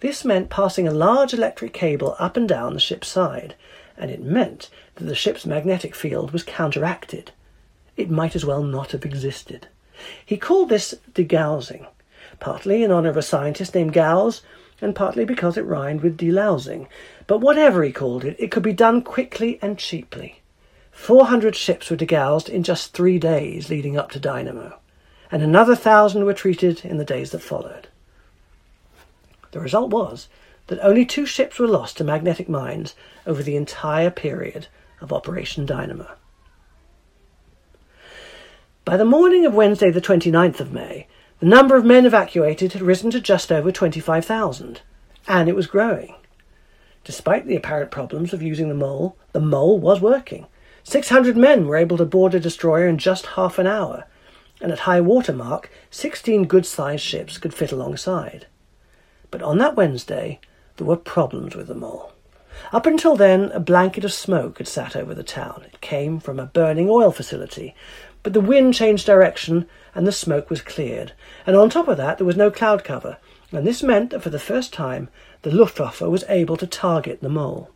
This meant passing a large electric cable up and down the ship's side, and it meant that the ship's magnetic field was counteracted. It might as well not have existed. He called this degaussing partly in honour of a scientist named Gauss, and partly because it rhymed with delousing. But whatever he called it, it could be done quickly and cheaply. 400 ships were degaussed in just three days leading up to Dynamo, and another thousand were treated in the days that followed. The result was that only two ships were lost to magnetic mines over the entire period of Operation Dynamo. By the morning of Wednesday, the 29th of May, the number of men evacuated had risen to just over 25,000, and it was growing. Despite the apparent problems of using the mole, the mole was working. 600 men were able to board a destroyer in just half an hour, and at high water mark, 16 good sized ships could fit alongside. But on that Wednesday, there were problems with the mole. Up until then, a blanket of smoke had sat over the town. It came from a burning oil facility, but the wind changed direction and the smoke was cleared. And on top of that, there was no cloud cover, and this meant that for the first time, the Luftwaffe was able to target the mole.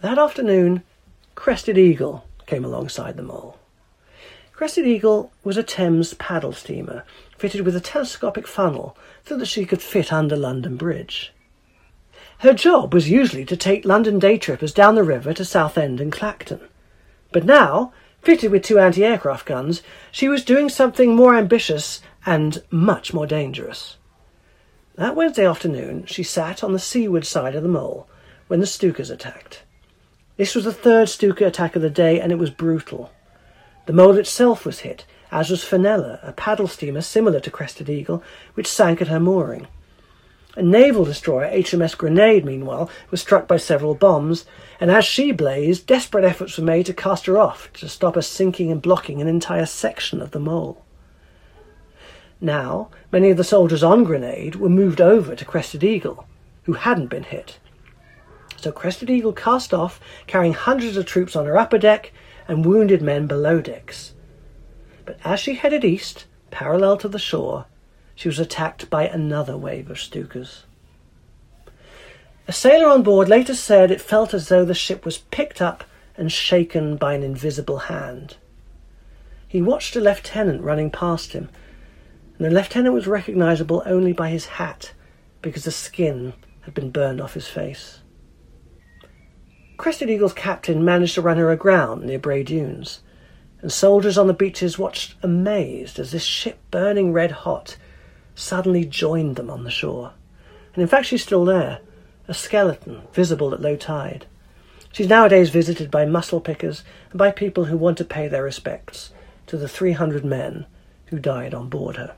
That afternoon, Crested Eagle came alongside the mole. Crested Eagle was a Thames paddle steamer fitted with a telescopic funnel so that she could fit under London Bridge. Her job was usually to take London day trippers down the river to Southend and Clacton. But now Fitted with two anti aircraft guns, she was doing something more ambitious and much more dangerous. That Wednesday afternoon, she sat on the seaward side of the mole when the Stukas attacked. This was the third Stuka attack of the day, and it was brutal. The mole itself was hit, as was Fenella, a paddle steamer similar to Crested Eagle, which sank at her mooring. A naval destroyer, HMS Grenade, meanwhile, was struck by several bombs, and as she blazed, desperate efforts were made to cast her off to stop her sinking and blocking an entire section of the mole. Now, many of the soldiers on Grenade were moved over to Crested Eagle, who hadn't been hit. So Crested Eagle cast off, carrying hundreds of troops on her upper deck and wounded men below decks. But as she headed east, parallel to the shore, she was attacked by another wave of Stukas. A sailor on board later said it felt as though the ship was picked up and shaken by an invisible hand. He watched a lieutenant running past him, and the lieutenant was recognizable only by his hat because the skin had been burned off his face. Crested Eagle's captain managed to run her aground near Bray Dunes, and soldiers on the beaches watched amazed as this ship burning red hot suddenly joined them on the shore. And in fact, she's still there, a skeleton visible at low tide. She's nowadays visited by mussel pickers and by people who want to pay their respects to the 300 men who died on board her.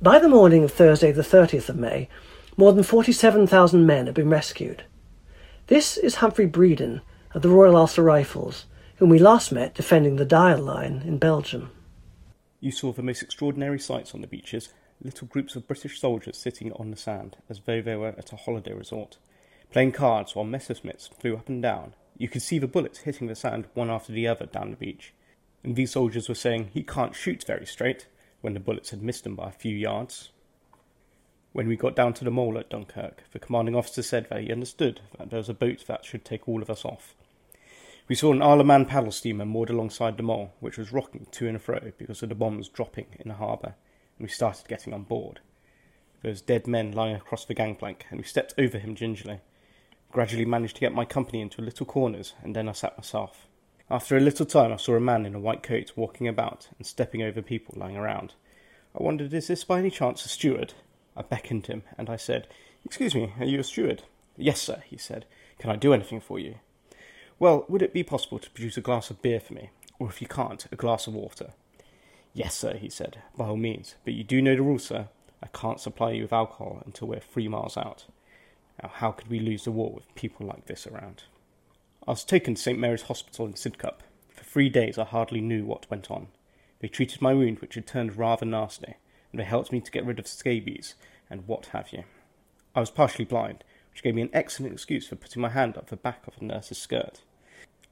By the morning of Thursday, the 30th of May, more than 47,000 men had been rescued. This is Humphrey Bredin of the Royal Ulster Rifles, whom we last met defending the Dyle Line in Belgium. You saw the most extraordinary sights on the beaches little groups of British soldiers sitting on the sand as though they were at a holiday resort, playing cards while Messerschmitts flew up and down. You could see the bullets hitting the sand one after the other down the beach, and these soldiers were saying, He can't shoot very straight, when the bullets had missed them by a few yards. When we got down to the mole at Dunkirk, the commanding officer said that he understood that there was a boat that should take all of us off. We saw an Isle of Man paddle steamer moored alongside the mole, which was rocking to and fro because of the bombs dropping in the harbour, and we started getting on board. There was dead men lying across the gangplank, and we stepped over him gingerly. Gradually managed to get my company into little corners, and then I sat myself. After a little time, I saw a man in a white coat walking about and stepping over people lying around. I wondered, is this by any chance a steward? I beckoned him, and I said, Excuse me, are you a steward? Yes, sir, he said. Can I do anything for you? Well, would it be possible to produce a glass of beer for me? Or if you can't, a glass of water? Yes, sir, he said, by all means. But you do know the rule, sir. I can't supply you with alcohol until we're three miles out. Now, how could we lose the war with people like this around? I was taken to St. Mary's Hospital in Sidcup. For three days I hardly knew what went on. They treated my wound, which had turned rather nasty, and they helped me to get rid of scabies and what have you. I was partially blind, which gave me an excellent excuse for putting my hand up the back of a nurse's skirt.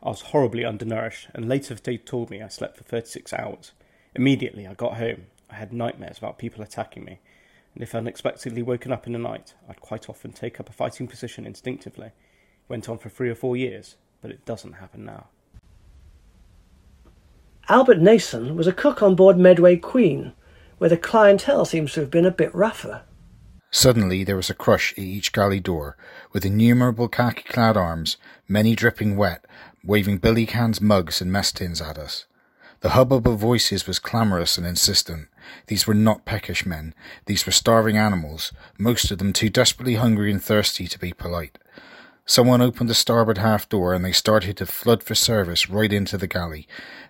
I was horribly undernourished, and later they told me I slept for 36 hours. Immediately I got home, I had nightmares about people attacking me, and if unexpectedly woken up in the night, I'd quite often take up a fighting position instinctively. It went on for three or four years, but it doesn't happen now. Albert Nason was a cook on board Medway Queen, where the clientele seems to have been a bit rougher. Suddenly there was a crush at each galley door, with innumerable khaki-clad arms, many dripping wet, waving billy cans, mugs, and mess tins at us. The hubbub of voices was clamorous and insistent. These were not peckish men. These were starving animals, most of them too desperately hungry and thirsty to be polite. Someone opened the starboard half door and they started to flood for service right into the galley,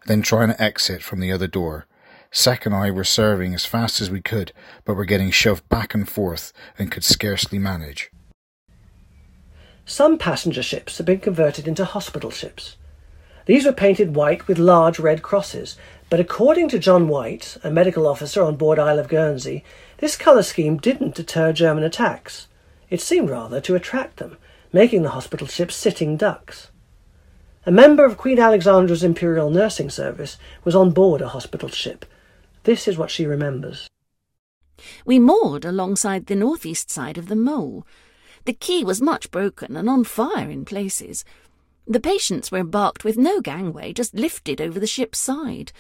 then trying to exit from the other door. Sec and I were serving as fast as we could, but were getting shoved back and forth and could scarcely manage. Some passenger ships had been converted into hospital ships. These were painted white with large red crosses, but according to John White, a medical officer on board Isle of Guernsey, this colour scheme didn't deter German attacks. It seemed rather to attract them, making the hospital ships sitting ducks. A member of Queen Alexandra's Imperial Nursing Service was on board a hospital ship. This is what she remembers. We moored alongside the northeast side of the mole. The quay was much broken and on fire in places. The patients were embarked with no gangway, just lifted over the ship's side.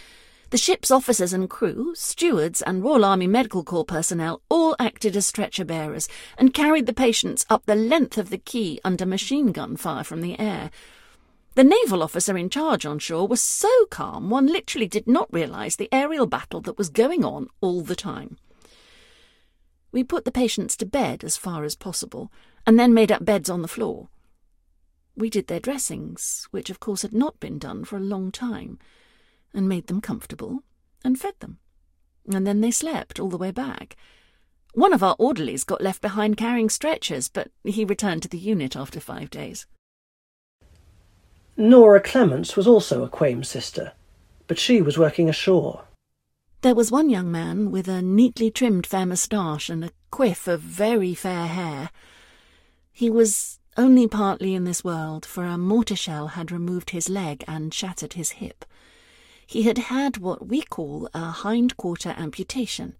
The ship's officers and crew, stewards, and Royal Army Medical Corps personnel all acted as stretcher bearers and carried the patients up the length of the quay under machine gun fire from the air. The naval officer in charge on shore was so calm one literally did not realise the aerial battle that was going on all the time. We put the patients to bed as far as possible, and then made up beds on the floor. We did their dressings, which of course had not been done for a long time, and made them comfortable, and fed them. And then they slept all the way back. One of our orderlies got left behind carrying stretchers, but he returned to the unit after five days. Nora Clements was also a Quame sister, but she was working ashore. There was one young man with a neatly trimmed fair moustache and a quiff of very fair hair. He was only partly in this world, for a mortar shell had removed his leg and shattered his hip. He had had what we call a hind quarter amputation.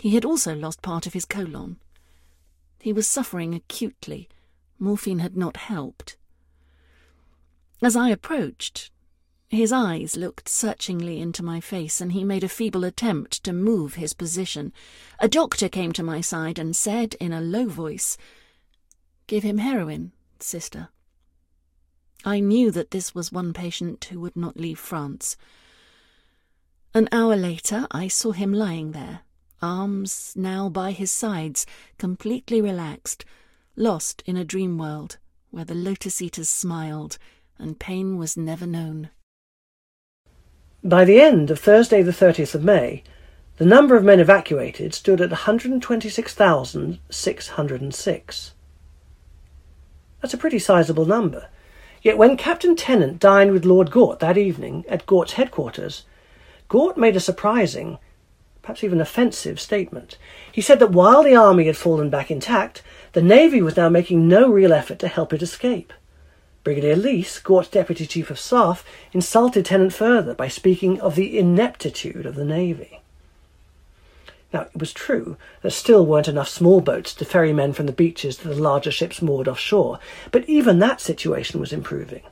He had also lost part of his colon. He was suffering acutely. Morphine had not helped. As I approached, his eyes looked searchingly into my face, and he made a feeble attempt to move his position. A doctor came to my side and said in a low voice, Give him heroin, sister. I knew that this was one patient who would not leave France. An hour later, I saw him lying there, arms now by his sides, completely relaxed, lost in a dream world where the lotus eaters smiled and pain was never known. By the end of Thursday, the 30th of May, the number of men evacuated stood at 126,606. That's a pretty sizable number. Yet when Captain Tennant dined with Lord Gort that evening at Gort's headquarters, Gort made a surprising, perhaps even offensive, statement. He said that while the army had fallen back intact, the Navy was now making no real effort to help it escape. Brigadier Leese, Gort's Deputy Chief of Staff, insulted Tennant further by speaking of the ineptitude of the Navy. Now, it was true there still weren't enough small boats to ferry men from the beaches to the larger ships moored offshore, but even that situation was improving.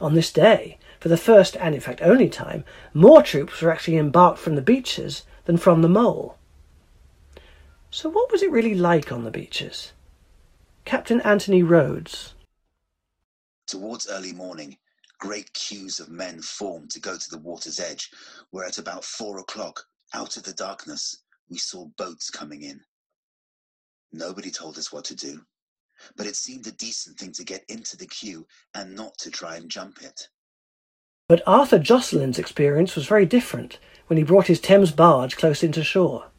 On this day, for the first and in fact only time, more troops were actually embarked from the beaches than from the mole. So, what was it really like on the beaches? Captain Anthony Rhodes, Towards early morning, great queues of men formed to go to the water's edge, where at about four o'clock, out of the darkness, we saw boats coming in. Nobody told us what to do, but it seemed a decent thing to get into the queue and not to try and jump it. But Arthur Jocelyn's experience was very different when he brought his Thames barge close into shore.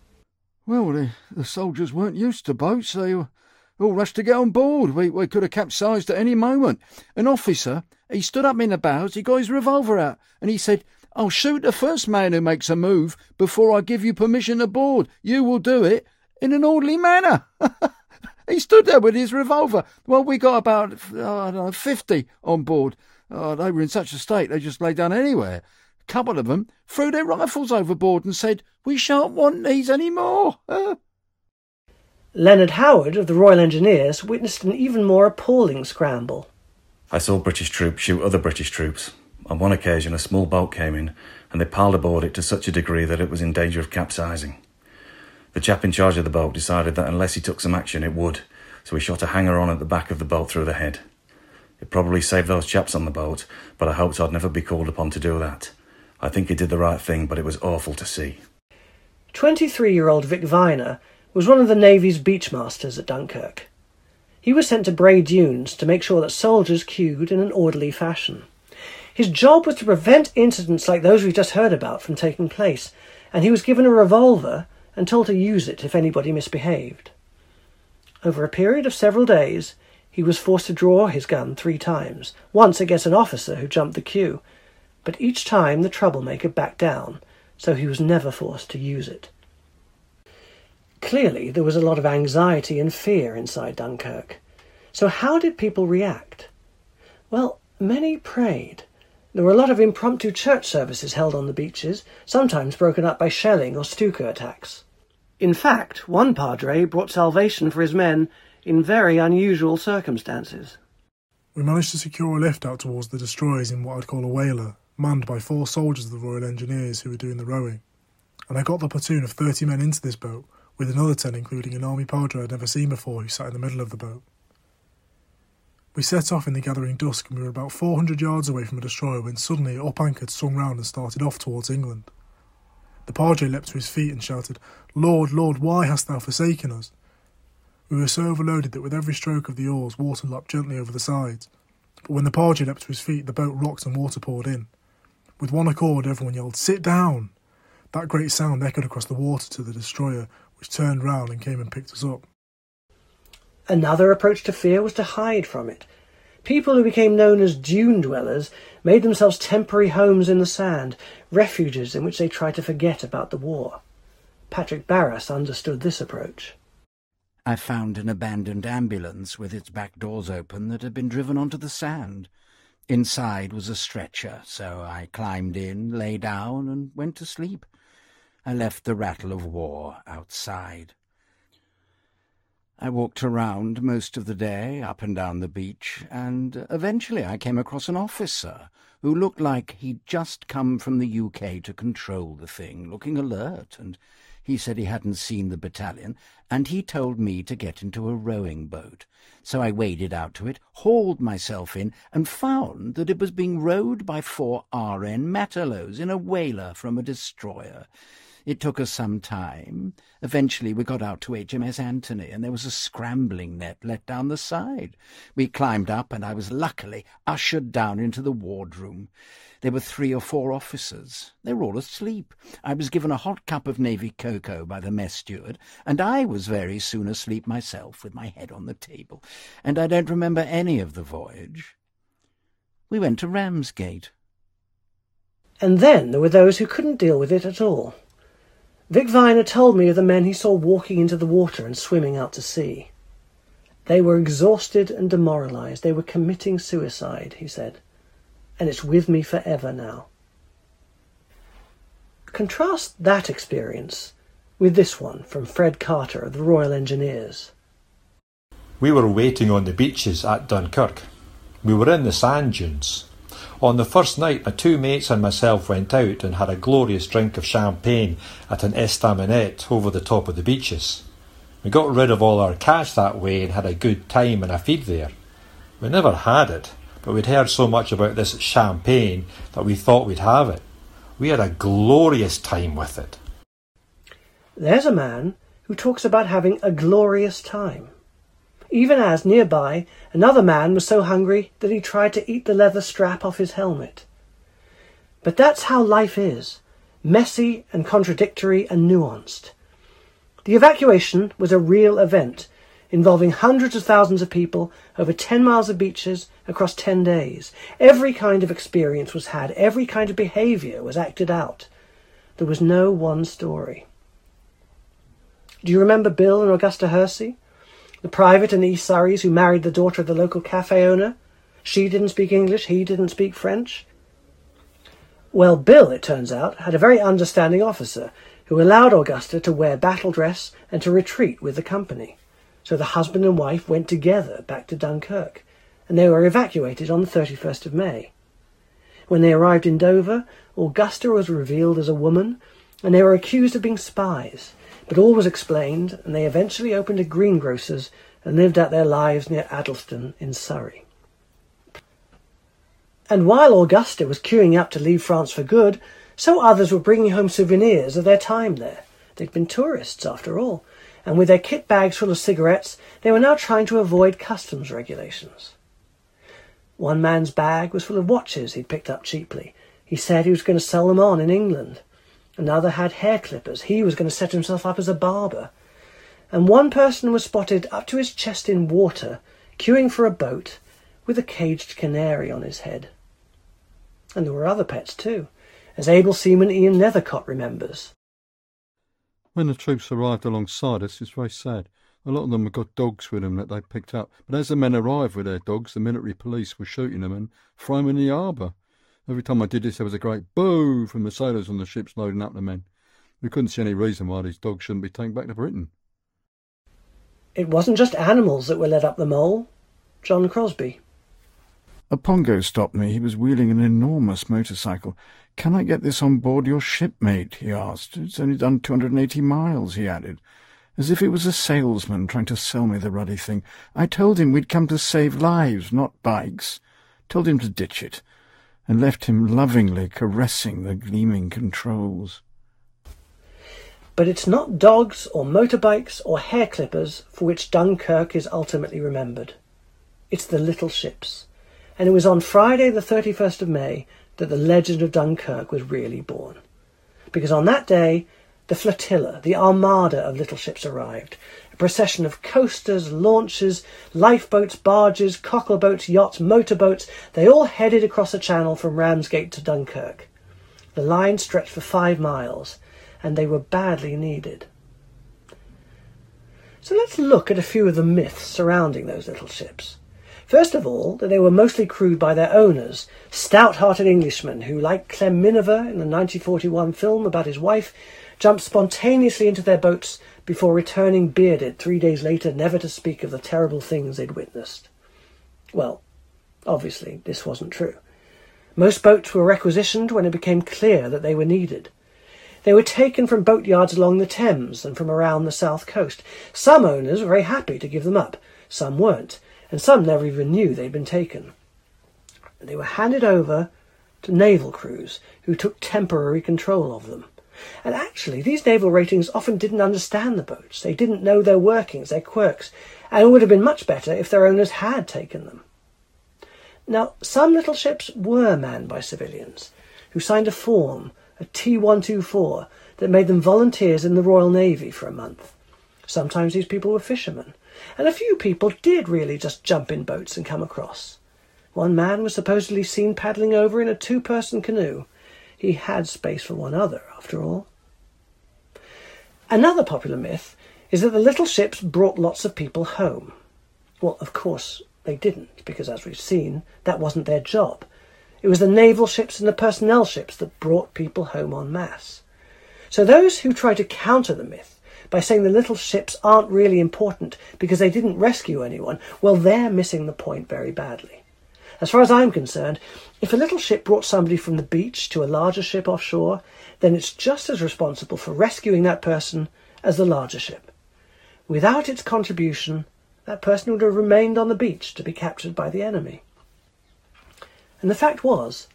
Well, the, the soldiers weren't used to boats. They were all rushed to get on board. We, we could have capsized at any moment. An officer, he stood up in the bows, he got his revolver out, and he said, I'll shoot the first man who makes a move before I give you permission to board. You will do it in an orderly manner. he stood there with his revolver. Well, we got about, oh, I don't know, 50 on board. Oh, they were in such a state they just lay down anywhere. A couple of them threw their rifles overboard and said, We shan't want these any more. Leonard Howard of the Royal Engineers witnessed an even more appalling scramble. I saw British troops shoot other British troops. On one occasion, a small boat came in, and they piled aboard it to such a degree that it was in danger of capsizing. The chap in charge of the boat decided that unless he took some action, it would, so he shot a hanger on at the back of the boat through the head. It probably saved those chaps on the boat, but I hoped I'd never be called upon to do that. I think he did the right thing, but it was awful to see. 23 year old Vic Viner was one of the Navy's beachmasters at Dunkirk. He was sent to Bray Dunes to make sure that soldiers queued in an orderly fashion. His job was to prevent incidents like those we've just heard about from taking place, and he was given a revolver and told to use it if anybody misbehaved. Over a period of several days, he was forced to draw his gun three times, once against an officer who jumped the queue, but each time the troublemaker backed down, so he was never forced to use it. Clearly, there was a lot of anxiety and fear inside Dunkirk. So, how did people react? Well, many prayed. There were a lot of impromptu church services held on the beaches, sometimes broken up by shelling or Stuka attacks. In fact, one padre brought salvation for his men in very unusual circumstances. We managed to secure a lift out towards the destroyers in what I'd call a whaler, manned by four soldiers of the Royal Engineers who were doing the rowing. And I got the platoon of 30 men into this boat, with another 10 including an army padre I'd never seen before who sat in the middle of the boat. We set off in the gathering dusk and we were about 400 yards away from a destroyer when suddenly up anchored, swung round and started off towards England. The padre leapt to his feet and shouted, Lord, Lord, why hast thou forsaken us? We were so overloaded that with every stroke of the oars water lapped gently over the sides. But when the padre leapt to his feet, the boat rocked and water poured in. With one accord, everyone yelled, Sit down! That great sound echoed across the water to the destroyer, which turned round and came and picked us up. Another approach to fear was to hide from it. People who became known as dune dwellers made themselves temporary homes in the sand, refuges in which they tried to forget about the war. Patrick Barras understood this approach. I found an abandoned ambulance with its back doors open that had been driven onto the sand. Inside was a stretcher, so I climbed in, lay down, and went to sleep. I left the rattle of war outside. I walked around most of the day, up and down the beach, and eventually I came across an officer who looked like he'd just come from the UK to control the thing, looking alert, and he said he hadn't seen the battalion, and he told me to get into a rowing boat. So I waded out to it, hauled myself in, and found that it was being rowed by four RN matelots in a whaler from a destroyer. It took us some time. Eventually we got out to HMS Anthony, and there was a scrambling net let down the side. We climbed up, and I was luckily ushered down into the wardroom. There were three or four officers. They were all asleep. I was given a hot cup of navy cocoa by the mess steward, and I was very soon asleep myself with my head on the table, and I don't remember any of the voyage. We went to Ramsgate. And then there were those who couldn't deal with it at all. Vic Viner told me of the men he saw walking into the water and swimming out to sea. They were exhausted and demoralized. They were committing suicide, he said. And it's with me forever now. Contrast that experience with this one from Fred Carter of the Royal Engineers. We were waiting on the beaches at Dunkirk. We were in the sand dunes. On the first night, my two mates and myself went out and had a glorious drink of champagne at an estaminet over the top of the beaches. We got rid of all our cash that way and had a good time and a feed there. We never had it, but we'd heard so much about this champagne that we thought we'd have it. We had a glorious time with it. There's a man who talks about having a glorious time even as, nearby, another man was so hungry that he tried to eat the leather strap off his helmet. But that's how life is messy and contradictory and nuanced. The evacuation was a real event involving hundreds of thousands of people over 10 miles of beaches across 10 days. Every kind of experience was had, every kind of behaviour was acted out. There was no one story. Do you remember Bill and Augusta Hersey? The private in the East Surreys who married the daughter of the local cafe owner. She didn't speak English, he didn't speak French. Well, Bill, it turns out, had a very understanding officer who allowed Augusta to wear battle dress and to retreat with the company. So the husband and wife went together back to Dunkirk, and they were evacuated on the 31st of May. When they arrived in Dover, Augusta was revealed as a woman, and they were accused of being spies. But all was explained, and they eventually opened a greengrocer's and lived out their lives near Addlestone in Surrey. And while Augusta was queuing up to leave France for good, so others were bringing home souvenirs of their time there. They'd been tourists, after all, and with their kit bags full of cigarettes, they were now trying to avoid customs regulations. One man's bag was full of watches he'd picked up cheaply. He said he was going to sell them on in England. Another had hair clippers. He was going to set himself up as a barber. And one person was spotted up to his chest in water, queuing for a boat, with a caged canary on his head. And there were other pets too, as able seaman Ian Nethercott remembers. When the troops arrived alongside us, it's very sad. A lot of them had got dogs with them that they picked up, but as the men arrived with their dogs, the military police were shooting them and throwing them in the harbour. Every time I did this, there was a great boo from the sailors on the ships loading up the men. We couldn't see any reason why these dogs shouldn't be taken back to Britain. It wasn't just animals that were led up the mole. John Crosby. A Pongo stopped me. He was wheeling an enormous motorcycle. Can I get this on board your ship, mate? he asked. It's only done 280 miles, he added, as if it was a salesman trying to sell me the ruddy thing. I told him we'd come to save lives, not bikes. Told him to ditch it and left him lovingly caressing the gleaming controls. But it's not dogs or motorbikes or hair clippers for which Dunkirk is ultimately remembered. It's the little ships. And it was on Friday, the 31st of May, that the legend of Dunkirk was really born. Because on that day, the flotilla, the armada of little ships arrived, procession of coasters, launches, lifeboats, barges, cockle boats, yachts, motorboats. They all headed across the channel from Ramsgate to Dunkirk. The line stretched for five miles, and they were badly needed. So let's look at a few of the myths surrounding those little ships. First of all, that they were mostly crewed by their owners, stout-hearted Englishmen who, like Clem Miniver in the 1941 film about his wife, jumped spontaneously into their boats before returning bearded three days later, never to speak of the terrible things they'd witnessed. Well, obviously, this wasn't true. Most boats were requisitioned when it became clear that they were needed. They were taken from boatyards along the Thames and from around the south coast. Some owners were very happy to give them up, some weren't, and some never even knew they'd been taken. They were handed over to naval crews who took temporary control of them. And actually, these naval ratings often didn't understand the boats. They didn't know their workings, their quirks, and it would have been much better if their owners had taken them. Now, some little ships were manned by civilians who signed a form, a T124, that made them volunteers in the Royal Navy for a month. Sometimes these people were fishermen, and a few people did really just jump in boats and come across. One man was supposedly seen paddling over in a two person canoe. He had space for one other, after all. Another popular myth is that the little ships brought lots of people home. Well, of course, they didn't, because as we've seen, that wasn't their job. It was the naval ships and the personnel ships that brought people home en masse. So those who try to counter the myth by saying the little ships aren't really important because they didn't rescue anyone, well, they're missing the point very badly. As far as I'm concerned, if a little ship brought somebody from the beach to a larger ship offshore, then it's just as responsible for rescuing that person as the larger ship. Without its contribution, that person would have remained on the beach to be captured by the enemy. And the fact was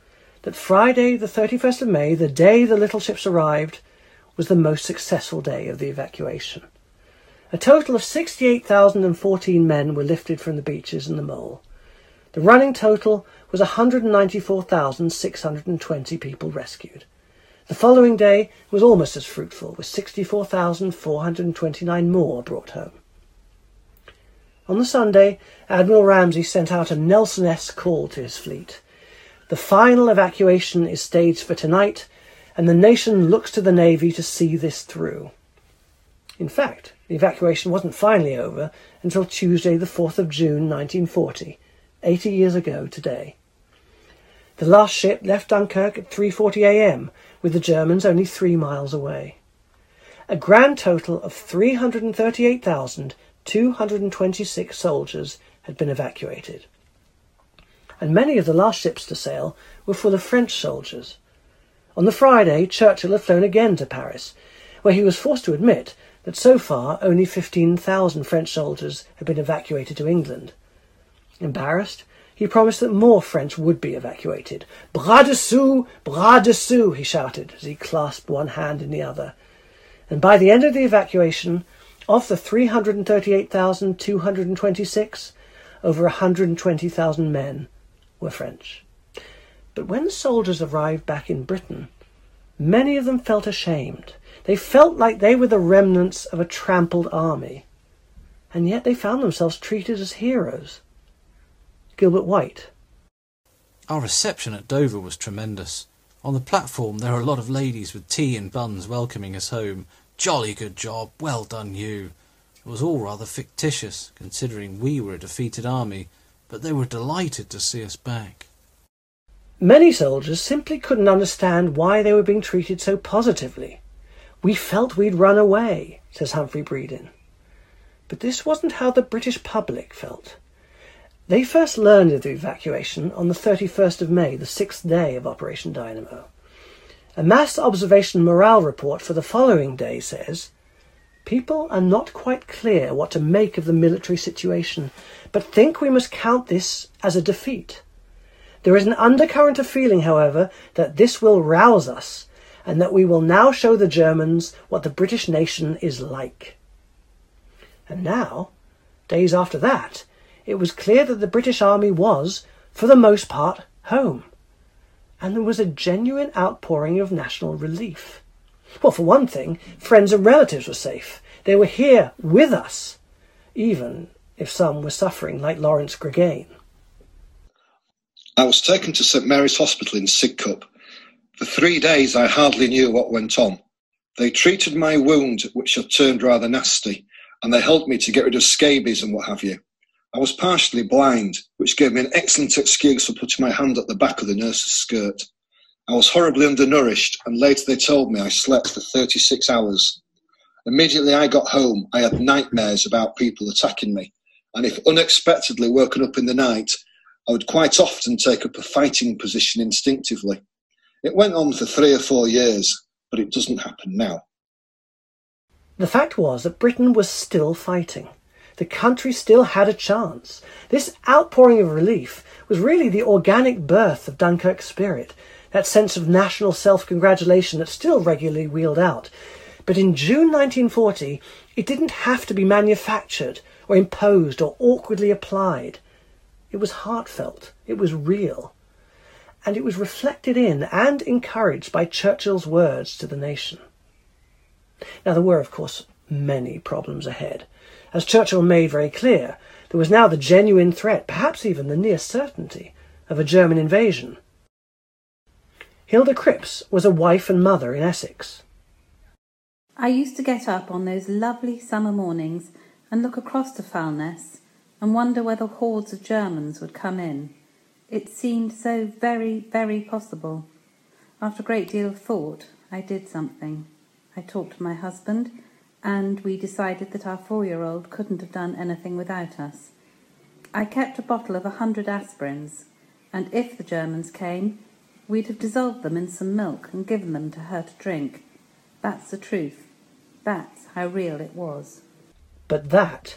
that Friday, the 31st of May, the day the little ships arrived, was the most successful day of the evacuation. A total of 68,014 men were lifted from the beaches and the mole. The running total was 194,620 people rescued. The following day was almost as fruitful, with 64,429 more brought home. On the Sunday, Admiral Ramsay sent out a Nelson-esque call to his fleet. The final evacuation is staged for tonight, and the nation looks to the Navy to see this through. In fact, the evacuation wasn't finally over until Tuesday, the 4th of June 1940, 80 years ago today. The last ship left Dunkirk at 3:40 a.m. with the Germans only 3 miles away. A grand total of 338,226 soldiers had been evacuated. And many of the last ships to sail were full of French soldiers. On the Friday, Churchill had flown again to Paris, where he was forced to admit that so far only 15,000 French soldiers had been evacuated to England. Embarrassed, he promised that more French would be evacuated. Bras dessus, bras dessous, he shouted as he clasped one hand in the other. And by the end of the evacuation, of the 338,226, over 120,000 men were French. But when soldiers arrived back in Britain, many of them felt ashamed. They felt like they were the remnants of a trampled army. And yet they found themselves treated as heroes. Gilbert White. Our reception at Dover was tremendous. On the platform there were a lot of ladies with tea and buns welcoming us home. Jolly good job, well done you. It was all rather fictitious, considering we were a defeated army, but they were delighted to see us back. Many soldiers simply couldn't understand why they were being treated so positively. We felt we'd run away, says Humphrey Bredin. But this wasn't how the British public felt. They first learned of the evacuation on the 31st of May, the sixth day of Operation Dynamo. A mass observation morale report for the following day says People are not quite clear what to make of the military situation, but think we must count this as a defeat. There is an undercurrent of feeling, however, that this will rouse us, and that we will now show the Germans what the British nation is like. And now, days after that, it was clear that the British Army was, for the most part, home. And there was a genuine outpouring of national relief. Well, for one thing, friends and relatives were safe. They were here with us, even if some were suffering like Lawrence Gregain. I was taken to St Mary's Hospital in Sidcup. For three days I hardly knew what went on. They treated my wound, which had turned rather nasty, and they helped me to get rid of scabies and what have you. I was partially blind, which gave me an excellent excuse for putting my hand at the back of the nurse's skirt. I was horribly undernourished, and later they told me I slept for 36 hours. Immediately I got home, I had nightmares about people attacking me, and if unexpectedly woken up in the night, I would quite often take up a fighting position instinctively. It went on for three or four years, but it doesn't happen now. The fact was that Britain was still fighting. The country still had a chance. This outpouring of relief was really the organic birth of Dunkirk's spirit. that sense of national self congratulation that's still regularly wheeled out. But in June 1940, it didn't have to be manufactured or imposed or awkwardly applied. It was heartfelt, it was real, and it was reflected in and encouraged by Churchill's words to the nation. Now, there were, of course, many problems ahead. As Churchill made very clear, there was now the genuine threat, perhaps even the near certainty, of a German invasion. Hilda Cripps was a wife and mother in Essex. I used to get up on those lovely summer mornings and look across to Foulness and wonder whether hordes of Germans would come in. It seemed so very, very possible. After a great deal of thought, I did something. I talked to my husband, and we decided that our four year old couldn't have done anything without us. I kept a bottle of a hundred aspirins, and if the Germans came, we'd have dissolved them in some milk and given them to her to drink. That's the truth. That's how real it was. But that